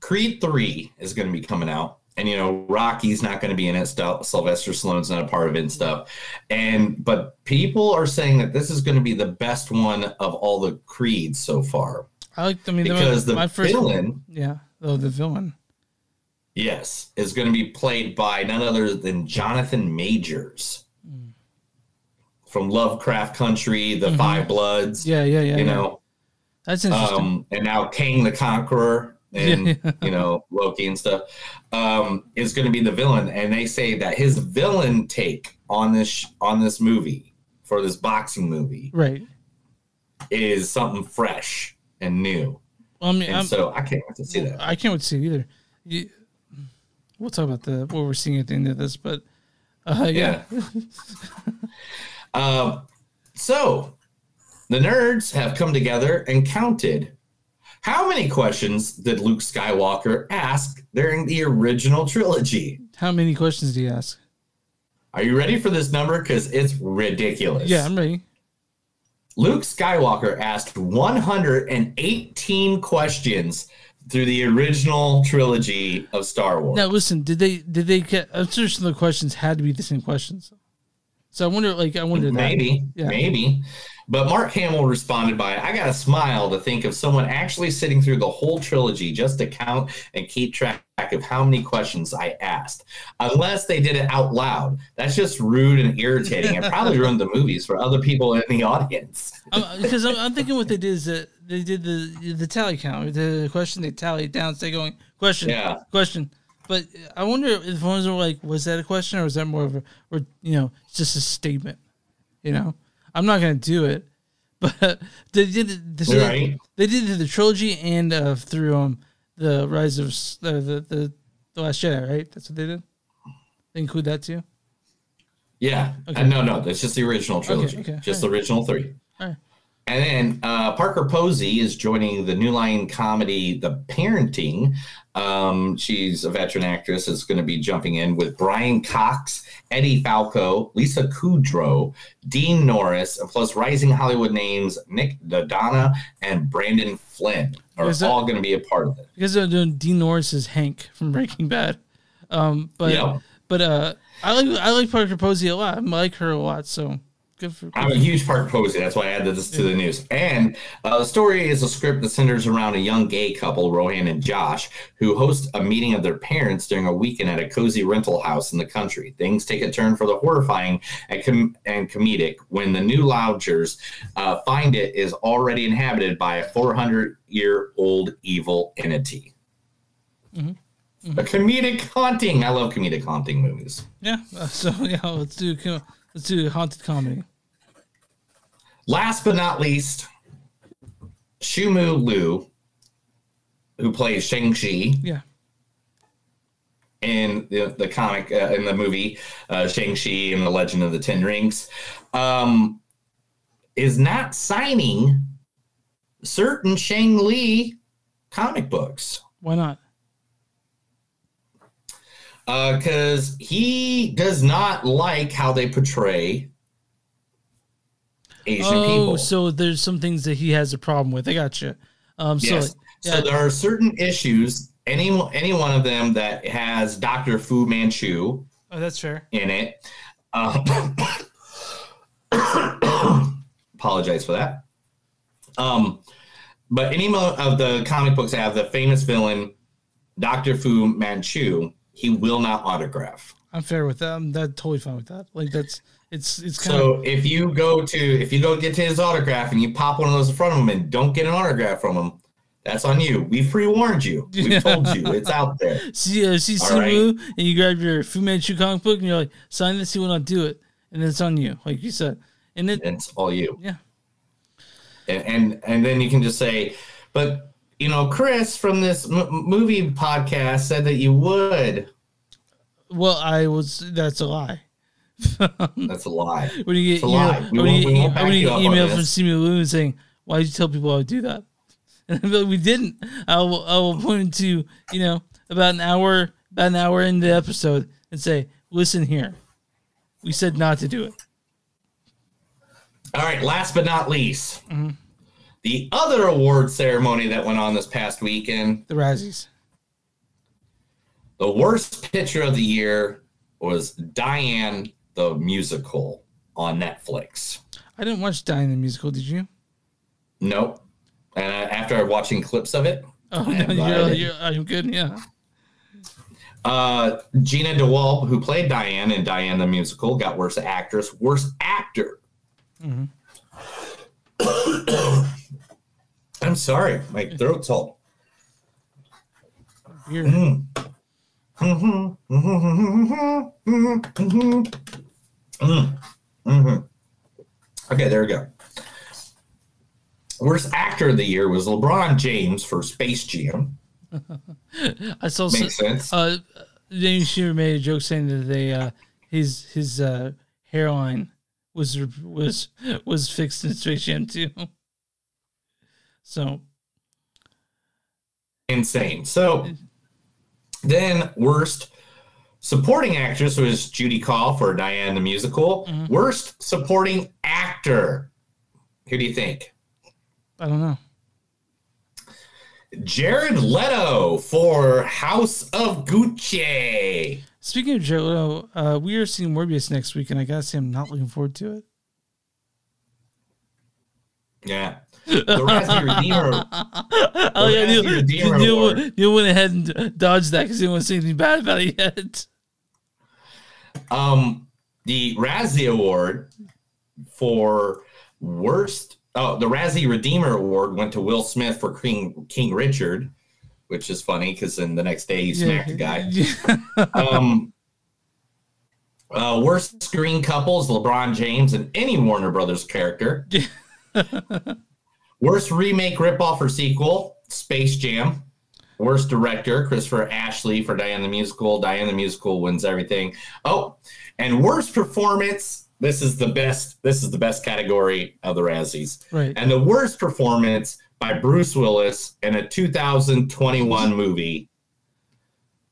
Creed 3 is going to be coming out. And you know, Rocky's not going to be in it. Sylvester Stallone's not a part of it and stuff. And but people are saying that this is going to be the best one of all the creeds so far. I like. I mean, Because the, the my first villain- Yeah. Oh, the villain. Yes, is going to be played by none other than Jonathan Majors from Lovecraft Country, The Mhm. Five Bloods. Yeah, yeah, yeah, You yeah. know, That's interesting. um, and now Kang the Conqueror and Yeah. you know Loki and stuff um, is going to be the villain, and they say that his villain take on this sh- on this movie for this boxing movie right. is something fresh and new. Well, I mean, and I'm- so I can't wait to see that. I can't wait to see it either. You, we'll talk about the what we're seeing at the end of this, but uh, yeah. Um, so the nerds have come together and counted how many questions did Luke Skywalker ask during the original trilogy? How many questions do you ask? Are you ready for this number? Because it's ridiculous. Yeah, I'm ready. Luke Skywalker asked 118 questions through the original trilogy of Star Wars. Now listen, did they did they get? I'm sure some of the questions had to be the same questions. So I wonder, like, I wonder that. Maybe, Yeah. maybe. But Mark Hamill responded by, I got a smile to think of someone actually sitting through the whole trilogy just to count and keep track of how many questions I asked. Unless they did it out loud. That's just rude and irritating. It probably ruined the movies for other people in the audience. Uh, because I'm, I'm thinking what they did is that they did the the tally count. The question they tallied down, so they going question, Yeah. question. But I wonder if ones were like, was that a question or was that more of a, or you know, just a statement? You know, I'm not gonna do it, but they did it. They, did- Right. they did it the trilogy and uh, through um the Rise of S- the the the, Last Jedi, right? That's what they did. They include that too. Yeah. Okay. Uh, no, no, that's just the original trilogy. okay, Just the original three. All right. And then uh, Parker Posey is joining the New Line comedy, The Parenting. Um, she's a veteran actress, is going to be jumping in with Brian Cox, Eddie Falco, Lisa Kudrow, Dean Norris, and plus rising Hollywood names Nik Dodani and Brandon Flynn are that- all going to be a part of it. because they're doing Dean Norris as Hank from Breaking Bad. Um, but Yep. but uh, I like I like Parker Posey a lot. I like her a lot. So good for. I'm a huge Parker Posey. That's why I added this to the news. And uh, the story is a script that centers around a young gay couple, Rohan and Josh, who host a meeting of their parents during a weekend at a cozy rental house in the country. Things take a turn for the horrifying and, com- and comedic when the new lodgers uh, find it is already inhabited by a 400 year old evil entity. Mm-hmm. A comedic haunting. I love comedic haunting movies. Yeah. uh, so yeah, let's do let's do haunted comedy. Last but not least, Simu Liu, who plays Shang-Chi Yeah. in the, the comic, uh, in the movie uh, Shang-Chi and the Legend of the Ten Rings, um, is not signing certain Shang-Chi comic books. Why not? Because he does not like how they portray Asian oh, people. so there's some things that he has a problem with. I got you. Um, so yes. yeah, So there are certain issues. Any any one of them that has Doctor Fu Manchu oh, that's fair. in it. Um, apologize for that. Um, but any of the comic books have the famous villain Doctor Fu Manchu, he will not autograph. I'm fair with that. I'm that totally fine with that. Like that's it's it's kind So of if you go to if you go get to his autograph and you pop one of those in front of him and don't get an autograph from him, that's on you. We pre warned you. We told you it's out there. see uh, see All right. Simu and you grab your Fu Manchu comic book and you're like sign this, he will not do it, and it's on you, like you said. And it It's all you. Yeah. And and, and then you can just say, but you know, Chris from this m- movie podcast said that you would. well, I was that's a lie. That's a lie. When you get email, when you, we when you you get up on email from. Simu Loon saying, "Why did you tell people I would do that?" And like, we didn't. I will, I will point to you know about an hour about an hour into the episode and say, "Listen here, we said not to do it." All right, last but not least, Mhm. The other award ceremony that went on this past weekend, The Razzies. the worst picture of the year was Diana the musical on Netflix. I didn't watch Diana the musical. Did you? Nope. And after watching clips of it, Oh no, you're, you're, I'm good. Yeah. Uh, Gina DeWalt, who played Diana in Diana the musical, got worst actress, worst actor. Mhm. I'm sorry, my throat's all. Weird. Mm. Mhm. Mhm. Mhm. Mhm. Mhm. Okay, there we go. Worst actor of the year was LeBron James for Space Jam. I saw. Makes some, sense. Uh, Danny Shooter made a joke saying that they uh, his his uh, hairline was was was fixed in Space Jam too. So Insane. So then, worst supporting actress was Judy Call for Diana the musical. Mm-hmm. Worst supporting actor. Who do you think? I don't know. Jared Leto for House of Gucci. Speaking of Joe, Leto, uh, we are seeing Morbius next week, and I gotta say, I'm not looking forward to it. Yeah. The Razzie Redeemer. oh yeah, Redeemer Neil, Award. Neil went ahead and dodged that because he didn't want to say anything bad about it yet. Um, the Razzie Award for worst. Oh, the Razzie Redeemer Award went to Will Smith for King King Richard, which is funny because then the next day he smacked a guy. um, uh, worst screen couples: LeBron James and any Warner Brothers character. worst remake, ripoff, or sequel: Space Jam. Worst director: Christopher Ashley for Diana the Musical. Diana the Musical wins everything. Oh, and worst performance. This is the best. This is the best category of the Razzies. Right. And the worst performance by Bruce Willis in a 2021 movie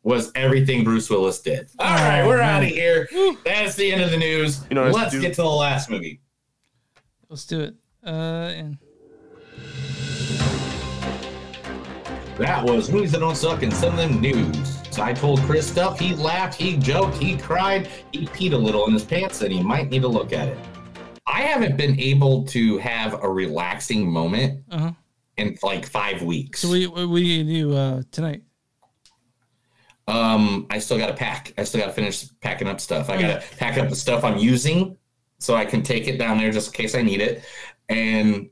was everything Bruce Willis did. All right, Oh, we're out of here. That's the end of the news. You know what I Let's get to the last movie. Let's do it. Uh, and That was movies that don't suck and some of them news. So I told Chris stuff. He laughed, he joked, he cried, he peed a little in his pants, and he might need to look at it. I haven't been able to have a relaxing moment uh-huh. in like five weeks. so what, what, what do you do uh, tonight? Um, I still got to pack. I still got to finish packing up stuff. I got to pack up the stuff I'm using so I can take it down there just in case I need it. And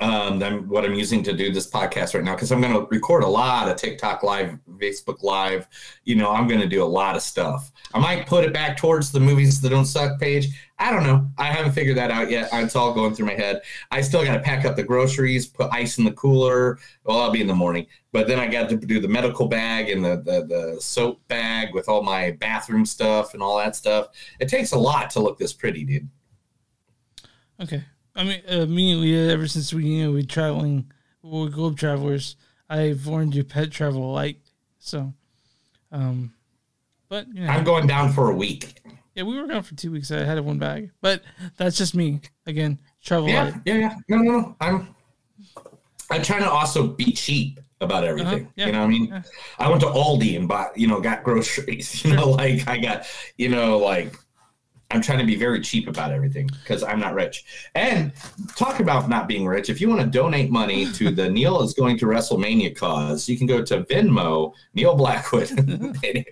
um, I'm, what I'm using to do this podcast right now because I'm going to record a lot of TikTok live, Facebook live. You know, I'm going to do a lot of stuff. I might put it back towards the movies that don't suck page. I don't know. I haven't figured that out yet. It's all going through my head. I still got to pack up the groceries, put ice in the cooler. Well, I'll be in the morning, but then I got to do the medical bag and the, the the soap bag with all my bathroom stuff and all that stuff. It takes a lot to look this pretty, dude. Okay. I mean, uh, me, we, ever since we, you know, we traveling, we're globe travelers, I've learned to pet travel light. So, um, but, you know. I'm going down for a week. Yeah, we were gone for two weeks. I had one bag, but that's just me. Again, travel Yeah, light. yeah, yeah. No, no, no. I'm I'm trying to also be cheap about everything. Uh-huh, yeah, You know what I mean? yeah. I went to Aldi and bought, you know, got groceries. You know, like I got, you know, like I'm trying to be very cheap about everything because I'm not rich. And talk about not being rich. If you want to donate money to the Neil is going to WrestleMania cause, you can go to Venmo, Neil Blackwood.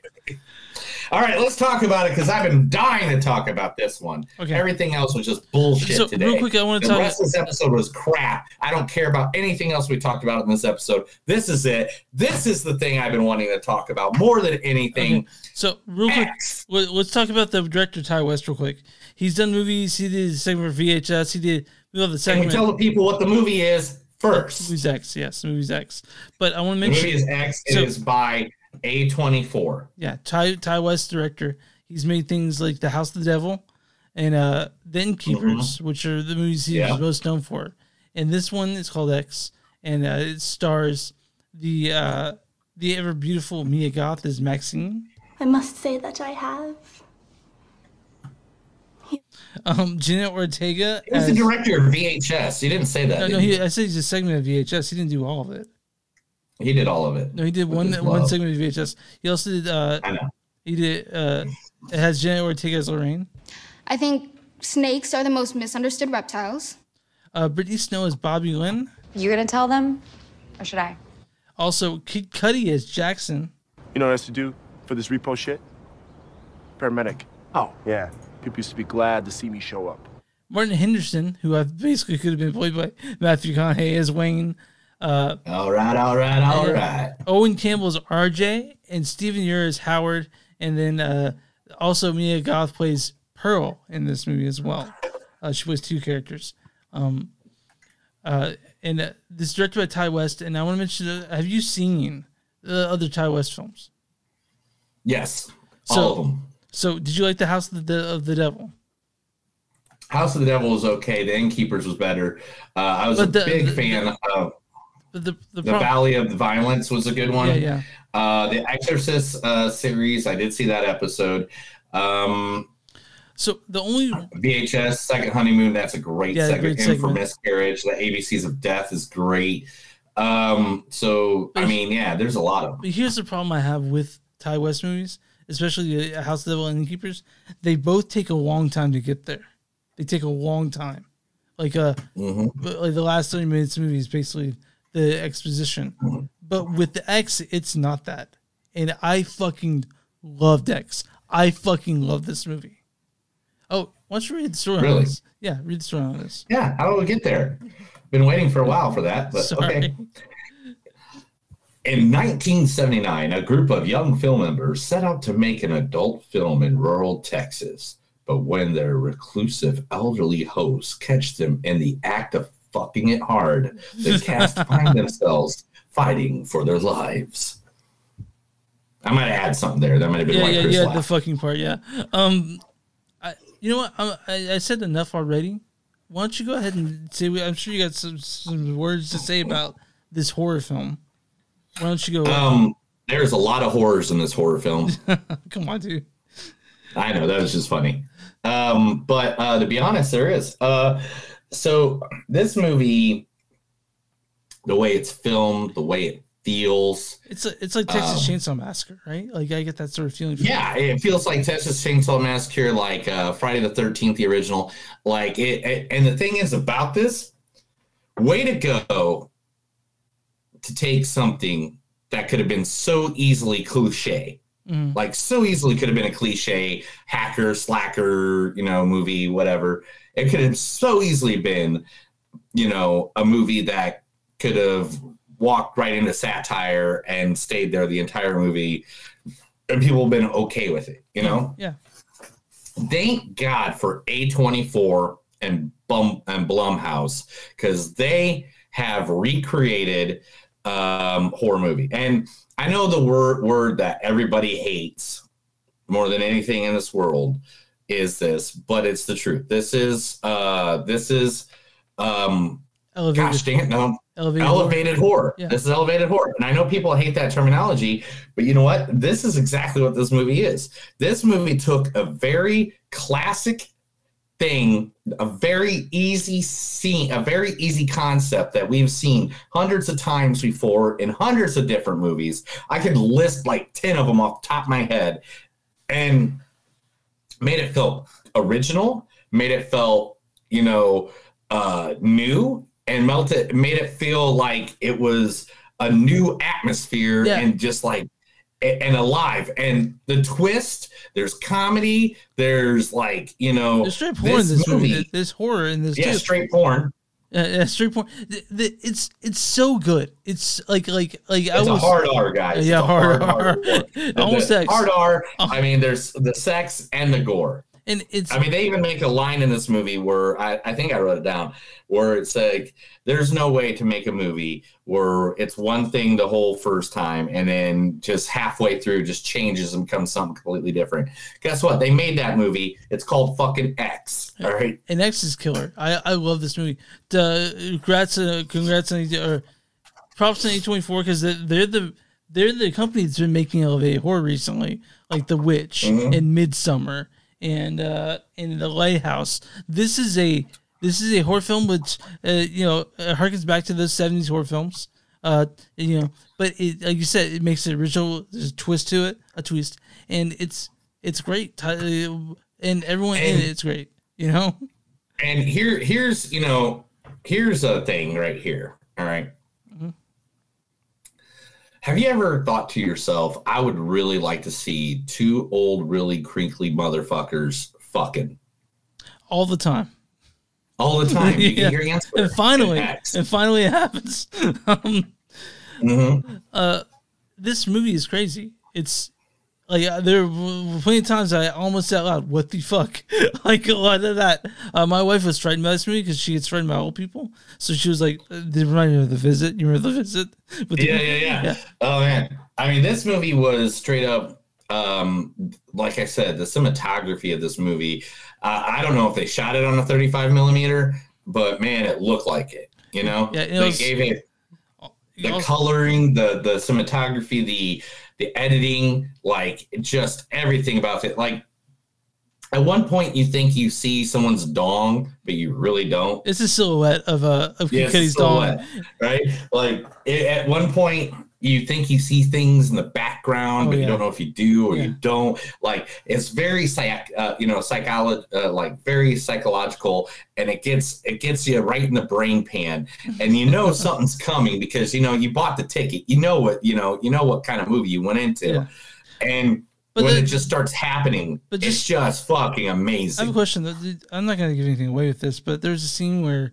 All right, let's talk about it because I've been dying to talk about this one. Okay. Everything else was just bullshit So, today. real quick, I wanna the talk- rest of this episode was crap. I don't care about anything else we talked about in this episode. This is it. This is the thing I've been wanting to talk about more than anything. Okay. So real quick, let- let's talk about the director Ti West real quick. He's done movies. He did the segment for VHS. He did. We love the Can segment. we tell the people what the movie is first? Movies X, yes, Movies X. But I want to The movie sure. is X. It So- is by A24. Yeah, Ti Ti West director. He's made things like The House of the Devil and uh The Innkeepers, which are the movies he's Mm-hmm. Yeah. most known for. And this one is called X, and uh, it stars the uh the ever beautiful Mia Goth as Maxine. I must say that I have. Um, Jenna Ortega. He was the director of VHS. He didn't say that. No, no, did he. I said he's a segment of VHS. He didn't do all of it. He did all of it. No, he did one one segment of VHS. He also did. Uh, I know. He did. Uh, it has Jenna Ortega as Lorraine. I think snakes are the most misunderstood reptiles. Uh, Brittany Snow is Bobby Lynn. You gonna tell them, or should I? Also, Kid Cudi as Jackson. You know what I used to do for this repo shit? Paramedic. Oh. Yeah. People used to be glad to see me show up. Martin Henderson, who I basically could have been played by Matthew McConaughey as Wayne. Uh, all right, all right, all and right. Owen Campbell is RJ, and Stephen Ure is Howard, and then uh, also Mia Goth plays Pearl in this movie as well. Uh, she plays two characters. Um, uh, and uh, this is directed by Ti West, and I want to mention: uh, Have you seen the other Ti West films? Yes, So, all of them. So, did you like the House of the of the Devil? House of the Devil was okay. The Innkeepers was better. Uh, I was But a the- big the- fan of The the, the, Valley of the Violence was a good one. Yeah, yeah. Uh, the Exorcist uh, series, I did see that episode. Um, So the only VHS Second Honeymoon, that's a great Yeah, segment. great And for. Miscarriage, the ABCs of Death is great. Um, so I mean, yeah, there's a lot of them. But here's the problem I have with Ti West movies, especially uh, House of the Devil and Innkeepers. They both take a long time to get there. They take a long time. Like uh, but, like the last thirty minutes movie is basically the exposition. But with the X, it's not that. And I fucking loved X. I fucking love this movie. Oh, why don't you read the story on Really? this? Yeah, read the story on this. Yeah, how do we get there? Been waiting for a while for that, but Sorry. okay. In 1979, a group of young film members set out to make an adult film in rural Texas. But when their reclusive elderly hosts catch them in the act of fucking it hard, the cast find themselves fighting for their lives. I might have had something there. That might have been yeah, why yeah, Chris yeah. laughed. The fucking part, yeah. Um, I, you know what? I, I, I said enough already. Why don't you go ahead and say? I'm sure you got some some words to say about this horror film. Why don't you go? Um, there's a lot of horrors in this horror film. Come on, dude. I know that was just funny. Um, but uh, to be honest, there is. Uh, so this movie, the way it's filmed, the way it feels, It's a, it's like Texas Um, Chainsaw Massacre, right? Like I get that sort of feeling. from yeah, it feels like Texas Chainsaw Massacre, like uh, Friday the Thirteenth, the original. Like it, it, and the thing is about this, way to go to take something that could have been so easily cliche Mhm. like so easily could have been a cliche hacker slacker you know movie whatever it could have so easily been you know, a movie that could have walked right into satire and stayed there the entire movie, and people have been okay with it. You know, Yeah. thank God for A24 and Bum and Blumhouse because they have recreated um, horror movie. And I know the word word that everybody hates more than anything in this world is this, but it's the truth. This is uh this is um Elevated, gosh dang it, no, elevated, elevated horror. Yeah. This is elevated horror. And I know people hate that terminology, but you know what? This is exactly what this movie is. This movie took a very classic thing, a very easy scene, a very easy concept that we've seen hundreds of times before in hundreds of different movies. I could list like 10 of them off the top of my head and made it feel original, made it feel, you know, uh new and melted made it feel like it was a new atmosphere Yeah. and just like and alive and the twist there's comedy there's like you know There's straight porn in this movie. There's horror in this yeah too. straight porn Uh, yeah, straight porn. The, the, it's it's so good. It's like like like I it's a was hard R, guys. Yeah, a hard hard R. Almost the X. hard R. I mean, there's the sex and the gore. And it's. I mean, they even make a line in this movie where I, I think I wrote it down, where it's like, "There's no way to make a movie where it's one thing the whole first time, and then just halfway through just changes and becomes something completely different." Guess what? They made that movie. It's called fucking X. All right. And X is killer. I, I love this movie. The congrats, uh, congrats on or props on A24 because they're, they're the they're the company that's been making elevated horror recently, like The Witch Mhm. and Midsommar and uh and The Lighthouse. This is a this is a horror film which uh, you know uh, harkens back to those seventies horror films. Uh, you know, but it, like you said, it makes it original. There's a twist to it, a twist, and it's it's great. Uh, And everyone in it, it's great. You know. And here, here's you know, here's a thing right here. All right. Have you ever thought to yourself, I would really like to see two old, really crinkly motherfuckers fucking all the time. all the time? You Yeah. your answer. And finally, X. and finally, it happens. um, Mhm. uh, this movie is crazy. It's like uh, there were plenty of times I almost said out loud, "What the fuck?" like a lot of that. Uh, my wife was frightened by this movie because she gets frightened by old people. So she was like, uh, "Did it remind you of the visit? You remember the visit?" With the- yeah, yeah, yeah, Oh man, I mean, this movie was straight up. Um, like I said, the cinematography of this movie. Uh, I don't know if they shot it on a 35 millimeter, but man, it looked like it. You know, Yeah, it they was- gave it the coloring, the the cinematography, the the editing, like just everything about it. Like at one point, you think you see someone's dong, but you really don't. It's a silhouette of a of Yeah, Kid Cudi's silhouette, right? Like it, at one point, you think you see things in the background, Oh, but yeah. you don't know if you do or Yeah. you don't. Like it's very psych, uh, you know, psycholo- uh, like very psychological, and it gets it gets you right in the brain pan, and you know something's coming because you know you bought the ticket. You know what you know. You know what kind of movie you went into, Yeah. and. But when it just starts happening, but it's just fucking amazing. I have a question. I'm not going to give anything away with this, but there's a scene where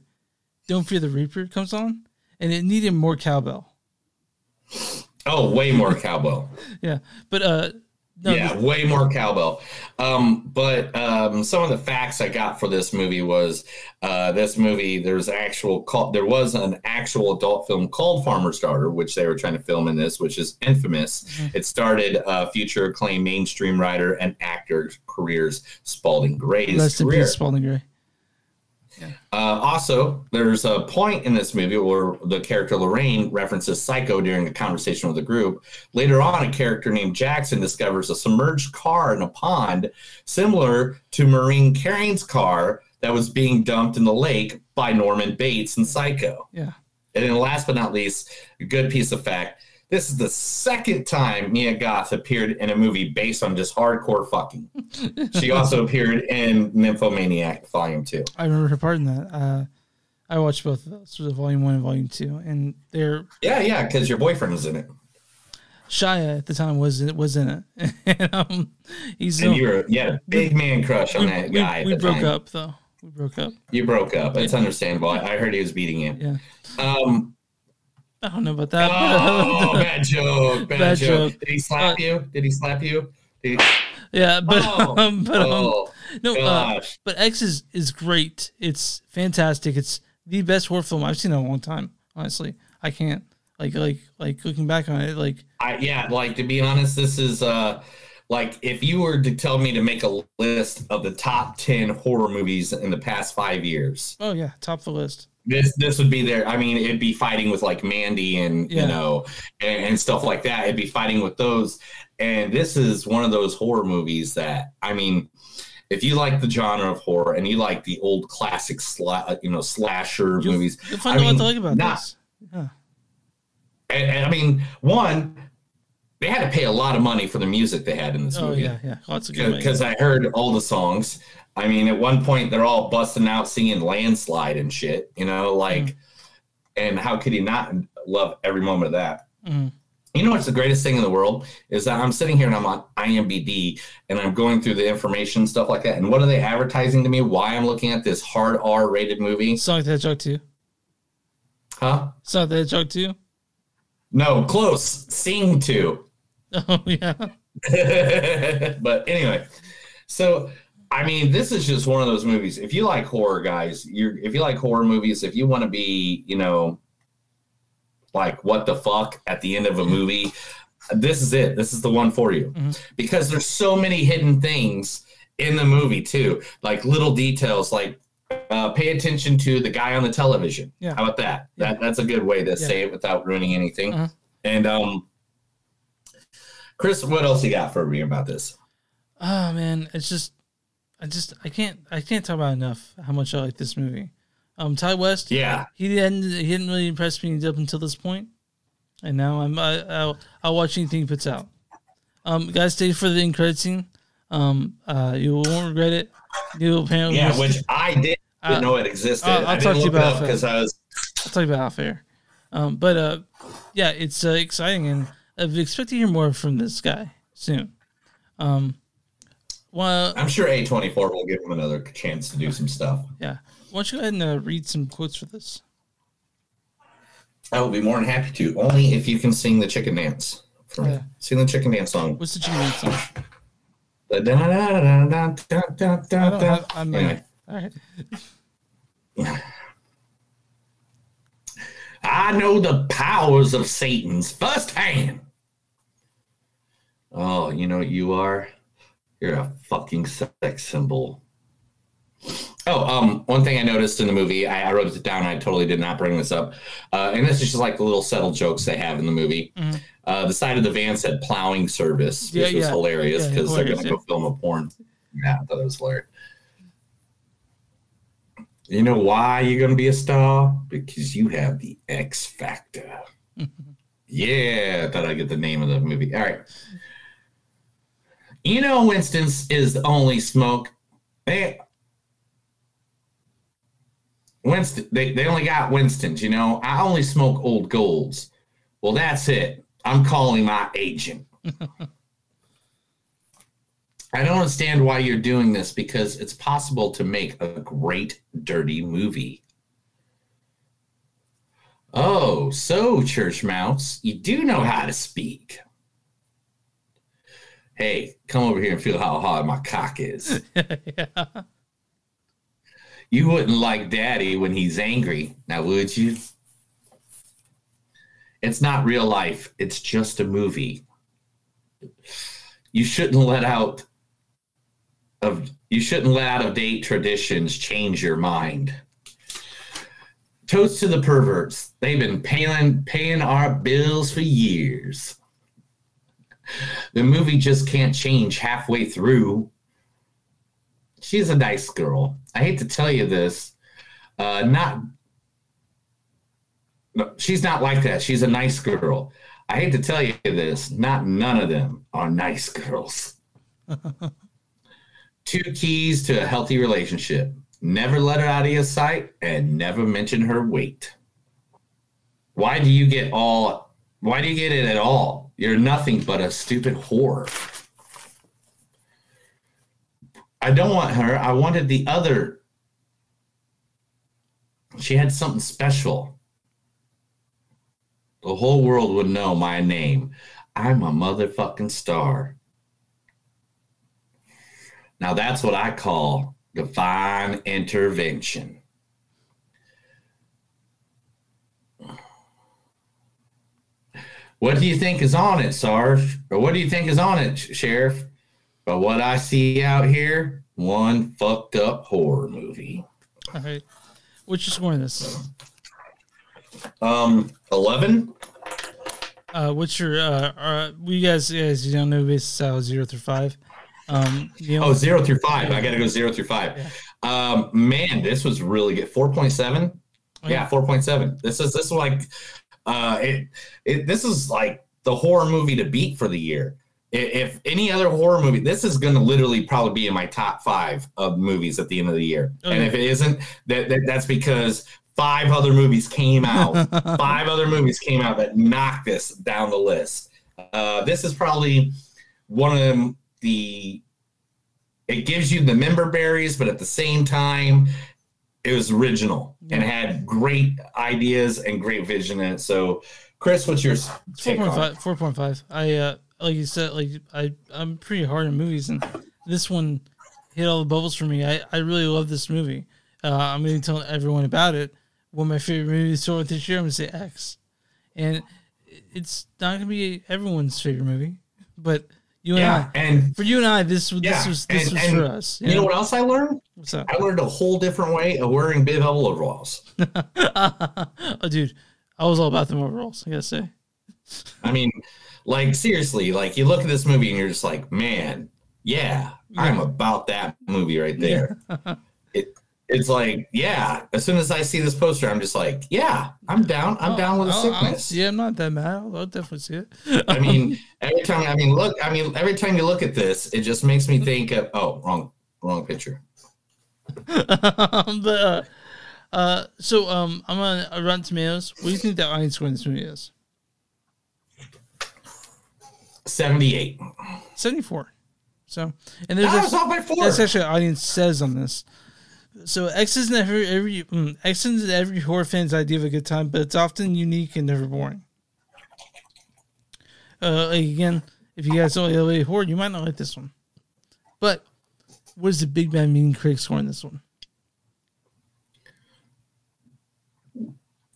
"Don't Fear the Reaper" comes on, and it needed more cowbell. Oh, way more cowbell. Yeah, but uh, no, yeah, way more cowbell. Um, but um, some of the facts I got for this movie was uh, this movie. There's actual call, there was an actual adult film called Farmer's Daughter, which they were trying to film in this, which is infamous. It started uh, future acclaimed mainstream writer and actor careers Spalding Gray's in career. Spalding Gray. Uh, also, there's a point in this movie where the character Lorraine references Psycho during a conversation with the group. Later on, a character named Jackson discovers a submerged car in a pond similar to Marion Crane's car that was being dumped in the lake by Norman Bates in Psycho. Yeah. And then last but not least, a good piece of fact. This is the second time Mia Goth appeared in a movie based on just hardcore fucking. She also appeared in Nymphomaniac Volume 2. I remember her part in that. Uh, I watched both of those, so the volume one and volume two, and they're Yeah, yeah, because your boyfriend was in it. Shia at the time was in, was in it. and, um, he's And no- you were you had a big man crush on we, that we- guy. at We, the broke time. up though. We broke up. You broke up. It's understandable. I I heard he was beating you. Yeah. Um. I don't know about that. Oh, bad joke. Bad, Bad joke. joke. Did he slap you? Did he slap you? He- Yeah, but Oh, um, but um, oh, no, uh, but X is is great. It's fantastic. It's the best horror film I've seen in a long time. Honestly, I can't like like like looking back on it. Like I yeah, like to be honest, this is uh like if you were to tell me to make a list of the top ten horror movies in the past five years, oh yeah, top of the list. This this would be there. I mean, it'd be fighting with like Mandy and Yeah. you know and, and stuff like that. It'd be fighting with those. And this is one of those horror movies that I mean, if you like the genre of horror and you like the old classic sla- you know slasher You'll- movies, You'll find I out what mean, to like about not- this. Yeah. And, and I mean, one, they had to pay a lot of money for the music they had in this Oh movie. yeah, yeah. Lots of good. because I heard all the songs. I mean, at one point they're all busting out singing "Landslide" and shit. You know, like, and how could he not love every moment of that? Mhm. You know what's the greatest thing in the world is that I'm sitting here and I'm on IMDb and I'm going through the information stuff like that. And what are they advertising to me? Why I'm looking at this hard R rated movie? Sonic the Hedgehog too. Huh? Sonic the Hedgehog too. No, close. Sing to. Oh yeah. but anyway, so I mean, this is just one of those movies. If you like horror, guys, you're if you like horror movies, if you want to be, you know, like what the fuck at the end of a movie, this is it. This is the one for you because there's so many hidden things in the movie too, like little details, like. Uh, pay attention to the guy on the television. Yeah. How about that? That that's a good way to say it without ruining anything. Uh-huh. And um, Chris, what else you got for me about this? Oh man, it's just, I just, I can't, I can't talk about enough how much I like this movie. Um, Ti West, Yeah. he didn't, he didn't really impress me up until this point, and now I'm, I, I'll, I'll watch anything he puts out. Um, guys, stay for the end credit scene. Um, uh, you won't regret it. You apparently, Yeah, which I did, Uh, didn't know it existed. I'll- I'll I talk didn't to you it about it. because I was. I'll you about off air. Um, but uh, yeah, it's uh, exciting, and I expect to hear more from this guy soon. Um, well, I'm sure A24 will give him another chance to do some stuff. Yeah. Why don't you go ahead and uh, read some quotes for this? I will be more than happy to, only if you can sing the chicken dance for me. Sing the chicken dance song. What's the chicken dance song? The da da da da da da da. da. I I'm. All right. I know the powers of Satan's firsthand. Oh, you know what you are? You're a fucking sex symbol. Oh, um, one thing I noticed in the movie, I, I wrote it down. I totally did not bring this up, uh, and this is just like the little subtle jokes they have in the movie. Mhm. Uh, the side of the van said plowing service, Yeah, which was yeah. hilarious Yeah, because they're gonna go film a porn. Yeah, I thought it was hilarious. You know why you're gonna be a star? Because you have the X factor. yeah, I thought I'd get the name of the movie. All right. You know, Winston's is the only smoke. They Winston, they, they only got Winston's, you know. I only smoke old golds. Well, that's it. I'm calling my agent. I don't understand why you're doing this because it's possible to make a great dirty movie. Oh, so church mouse, you do know how to speak. Hey, come over here and feel how hard my cock is. You wouldn't like daddy when he's angry, now would you? It's not real life, it's just a movie. You shouldn't let out of you shouldn't let out of date traditions change your mind. Toast to the perverts. They've been paying paying our bills for years. The movie just can't change halfway through. She's a nice girl. I hate to tell you this. Uh, not no, she's not like that. She's a nice girl. I hate to tell you this. Not none of them are nice girls. Two keys to a healthy relationship never let her out of your sight and never mention her weight. Why do you get all, why do you get it at all? You're nothing but a stupid whore. I don't want her. I wanted the other She had something special. The whole world would know my name. I'm a motherfucking star. Now that's what I call divine intervention. What do you think is on it, Sarge? Or what do you think is on it, Sheriff? But what I see out here, one fucked up horror movie. All right. What's your score on this? Um, eleven. Uh, what's your uh, uh you guys guys you don't know this of zero through five. Um, you know, Oh, zero through five. I got to go zero through five. Um, man, this was really good. Four point seven. Oh, Yeah, four point seven. This is this is like, uh, it, it this is like the horror movie to beat for the year. If any other horror movie, this is going to literally probably be in my top five of movies at the end of the year. And if it isn't, that, that that's because five other movies came out. five other movies came out that knocked this down the list. Uh, this is probably one of the. It gives you the member berries, but at the same time, it was original and had great ideas and great vision in it. So, Chris, what's your It's four take point on it? five. Four point five. I uh, like you said, like I I'm pretty hard on movies, and this one hit all the bubbles for me. I I really love this movie. Uh, I'm going to tell everyone about it. One of my favorite movies so this year, I'm going to say X, and it's not going to be everyone's favorite movie, but you and Yeah, I, and- for you and I, this this Yeah, was this and- was and for us. You know what else I learned? What's that? I learned a whole different way of wearing bib overalls. oh, dude, I was all about them overalls. I gotta say. I mean, like seriously, like you look at this movie and you're just like, man, yeah, I'm about that movie right there. it, it's like, yeah. As soon as I see this poster, I'm just like, yeah, I'm down. I'm Oh, down with the I'll- I'll sickness. yeah, I'm not that mad. I'll, I'll definitely see it. I mean, every time. I mean, look. I mean, every time you look at this, it just makes me think of. Oh, wrong, wrong picture. but uh, uh, so um, I'm on uh, Rotten Tomatoes. What do you think the audience score in this movie is? Seventy-eight. Seventy-four. So, and there's Ah, actually- it's off by four. that's actually what audience says on this. So X isn't every every mm, X isn't every horror fan's idea of a good time, but it's often unique and never boring. Uh, again, if you guys don't like horror, you might not like this one. But what is the Big Bad Mean Critic score in this one?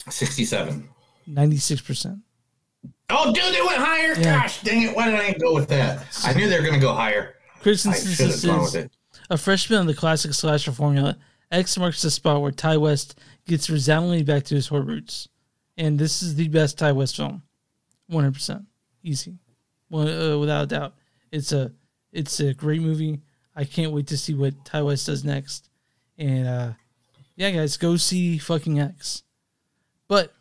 Sixty-seven. Ninety-six percent. Oh, dude, they went higher. Yeah. Gosh, dang it! Why did I go with that? I knew they were going to go higher. Critics I insist should have gone with it. a freshman on the classic slasher formula. X marks the spot where Ti West gets resoundingly back to his horror roots, and this is the best Ti West film, one hundred percent, easy, well, uh, without a doubt. It's a it's a great movie. I can't wait to see what Ti West does next, and uh, yeah, guys, go see fucking X. But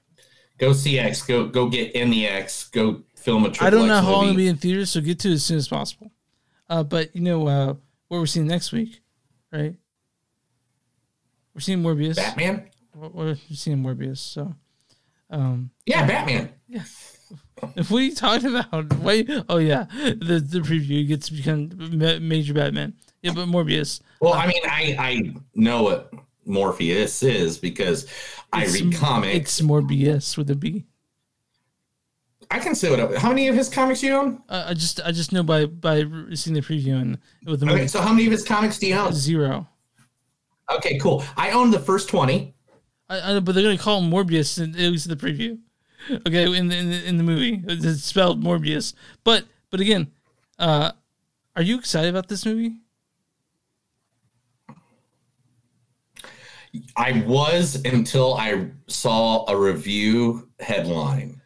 Go see X. Go go get in the X. Go film a triple I don't know X how long it'll be in theaters, so get to it as soon as possible. Uh, but you know uh, what we're seeing next week, right? We're seeing Morbius. Batman. We're, we're seeing Morbius. So, um, Yeah, Batman. Yeah. Are you talking about? Wait. Oh yeah, the the preview gets to become major Batman. Yeah, but Morbius. Well, I mean, I I know what Morpheus is because I read comics. It's Morbius with a B. I can say what. How many of his comics do you own? Uh, I just I just know by by seeing the preview and with the Okay, movie. so how many of his comics do you own? Zero. Okay, cool. I own the first twenty. I, I, but they're gonna call him Morbius in, at least in the preview. Okay, in the, in the in the movie, it's spelled Morbius. But but again, uh, are you excited about this movie? I was until I saw a review headline.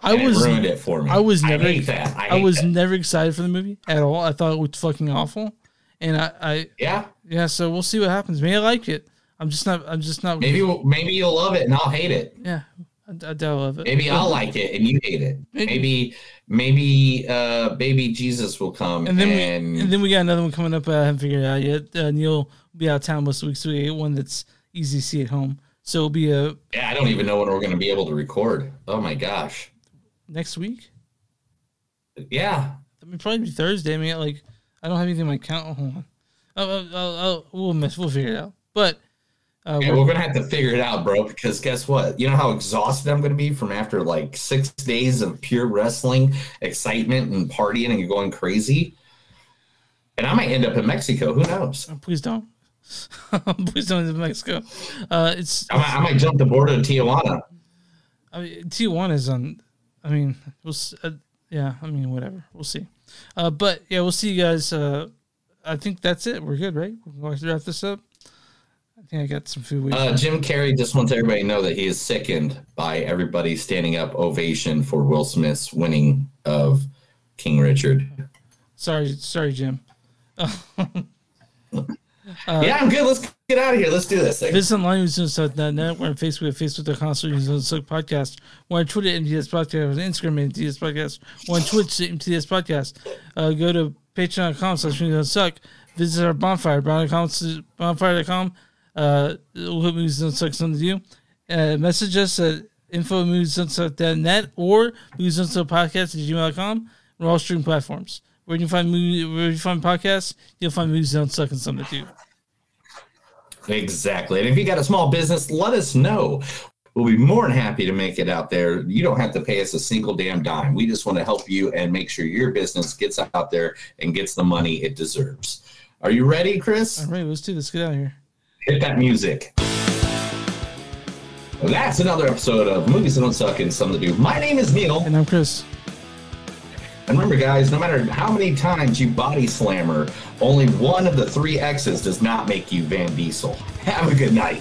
I it was ruined it for me. I was I never hate that. I I, was that. never excited for the movie at all. I thought it was fucking awful, and I, I yeah yeah. So we'll see what happens. Maybe I like it. I'm just not. I'm just not. Maybe maybe you'll love it and I'll hate it. Yeah, I, I doubt love it. Maybe I'll like it and you hate it. Maybe maybe uh baby Jesus will come And then and, we and then we got another one coming up. I haven't figured it out yet. Uh, Neil will be out of town most weeks, so we get one that's easy to see at home. So it'll be a yeah, I don't even know when we're gonna be able to record. Oh my gosh. next week. Yeah. I mean, probably be Thursday. I mean, like, I don't have anything in my account. Hold on. I'll, I'll, I'll, we'll miss, we'll figure it out. But Uh, Yeah, we're- we're gonna have to figure it out, bro. Because guess what? You know how exhausted I'm gonna be from after like six days of pure wrestling excitement and partying and going crazy. And I might end up in Mexico. Who knows? Please don't. Please don't in Mexico. Uh, it's I might, I might jump the border to Tijuana. I mean, Tijuana is on. I mean, we'll. Uh, yeah, I mean, whatever. We'll see. Uh, but yeah, we'll see you guys. Uh, I think that's it. We're good, right? We're going to wrap this up. I think I got some food. Uh. Jim Carrey just wants everybody to know that he is sickened by everybody standing up ovation for Will Smith's winning of King Richard. Sorry, sorry, Jim. Uh, yeah, I'm good. Let's get out of here. Let's do this. Visit linenews.net. We're on Facebook facebook.com slash Suck Podcast. We're on Twitter MTS Podcast. We're on Instagram MTS Podcast. We're on Twitch at MTS Podcast. Uh, go to patreon.com slash Suck. Visit our bonfire, bonfire.com. bonfire.com. Uh, we'll put movies don't suck something to you. Uh, message us at info or movies don't suck podcast at gmail.com. We're all streaming platforms. Where you find movie, where you find podcasts, you'll find movies don't suck and something to you. Exactly. And if you got a small business, let us know. We'll be more than happy to make it out there. You don't have to pay us a single damn dime. We just want to help you and make sure your business gets out there and gets the money it deserves. Are you ready, Chris? All right, let's do this. Get out of here. Hit that music. That's another episode of Movies That Don't Suck and Something to Do. My name is Neil. And I'm Chris. And remember, guys, no matter how many times you body slammer, only one of the three X's does not make you Vin Diesel. Have a good night.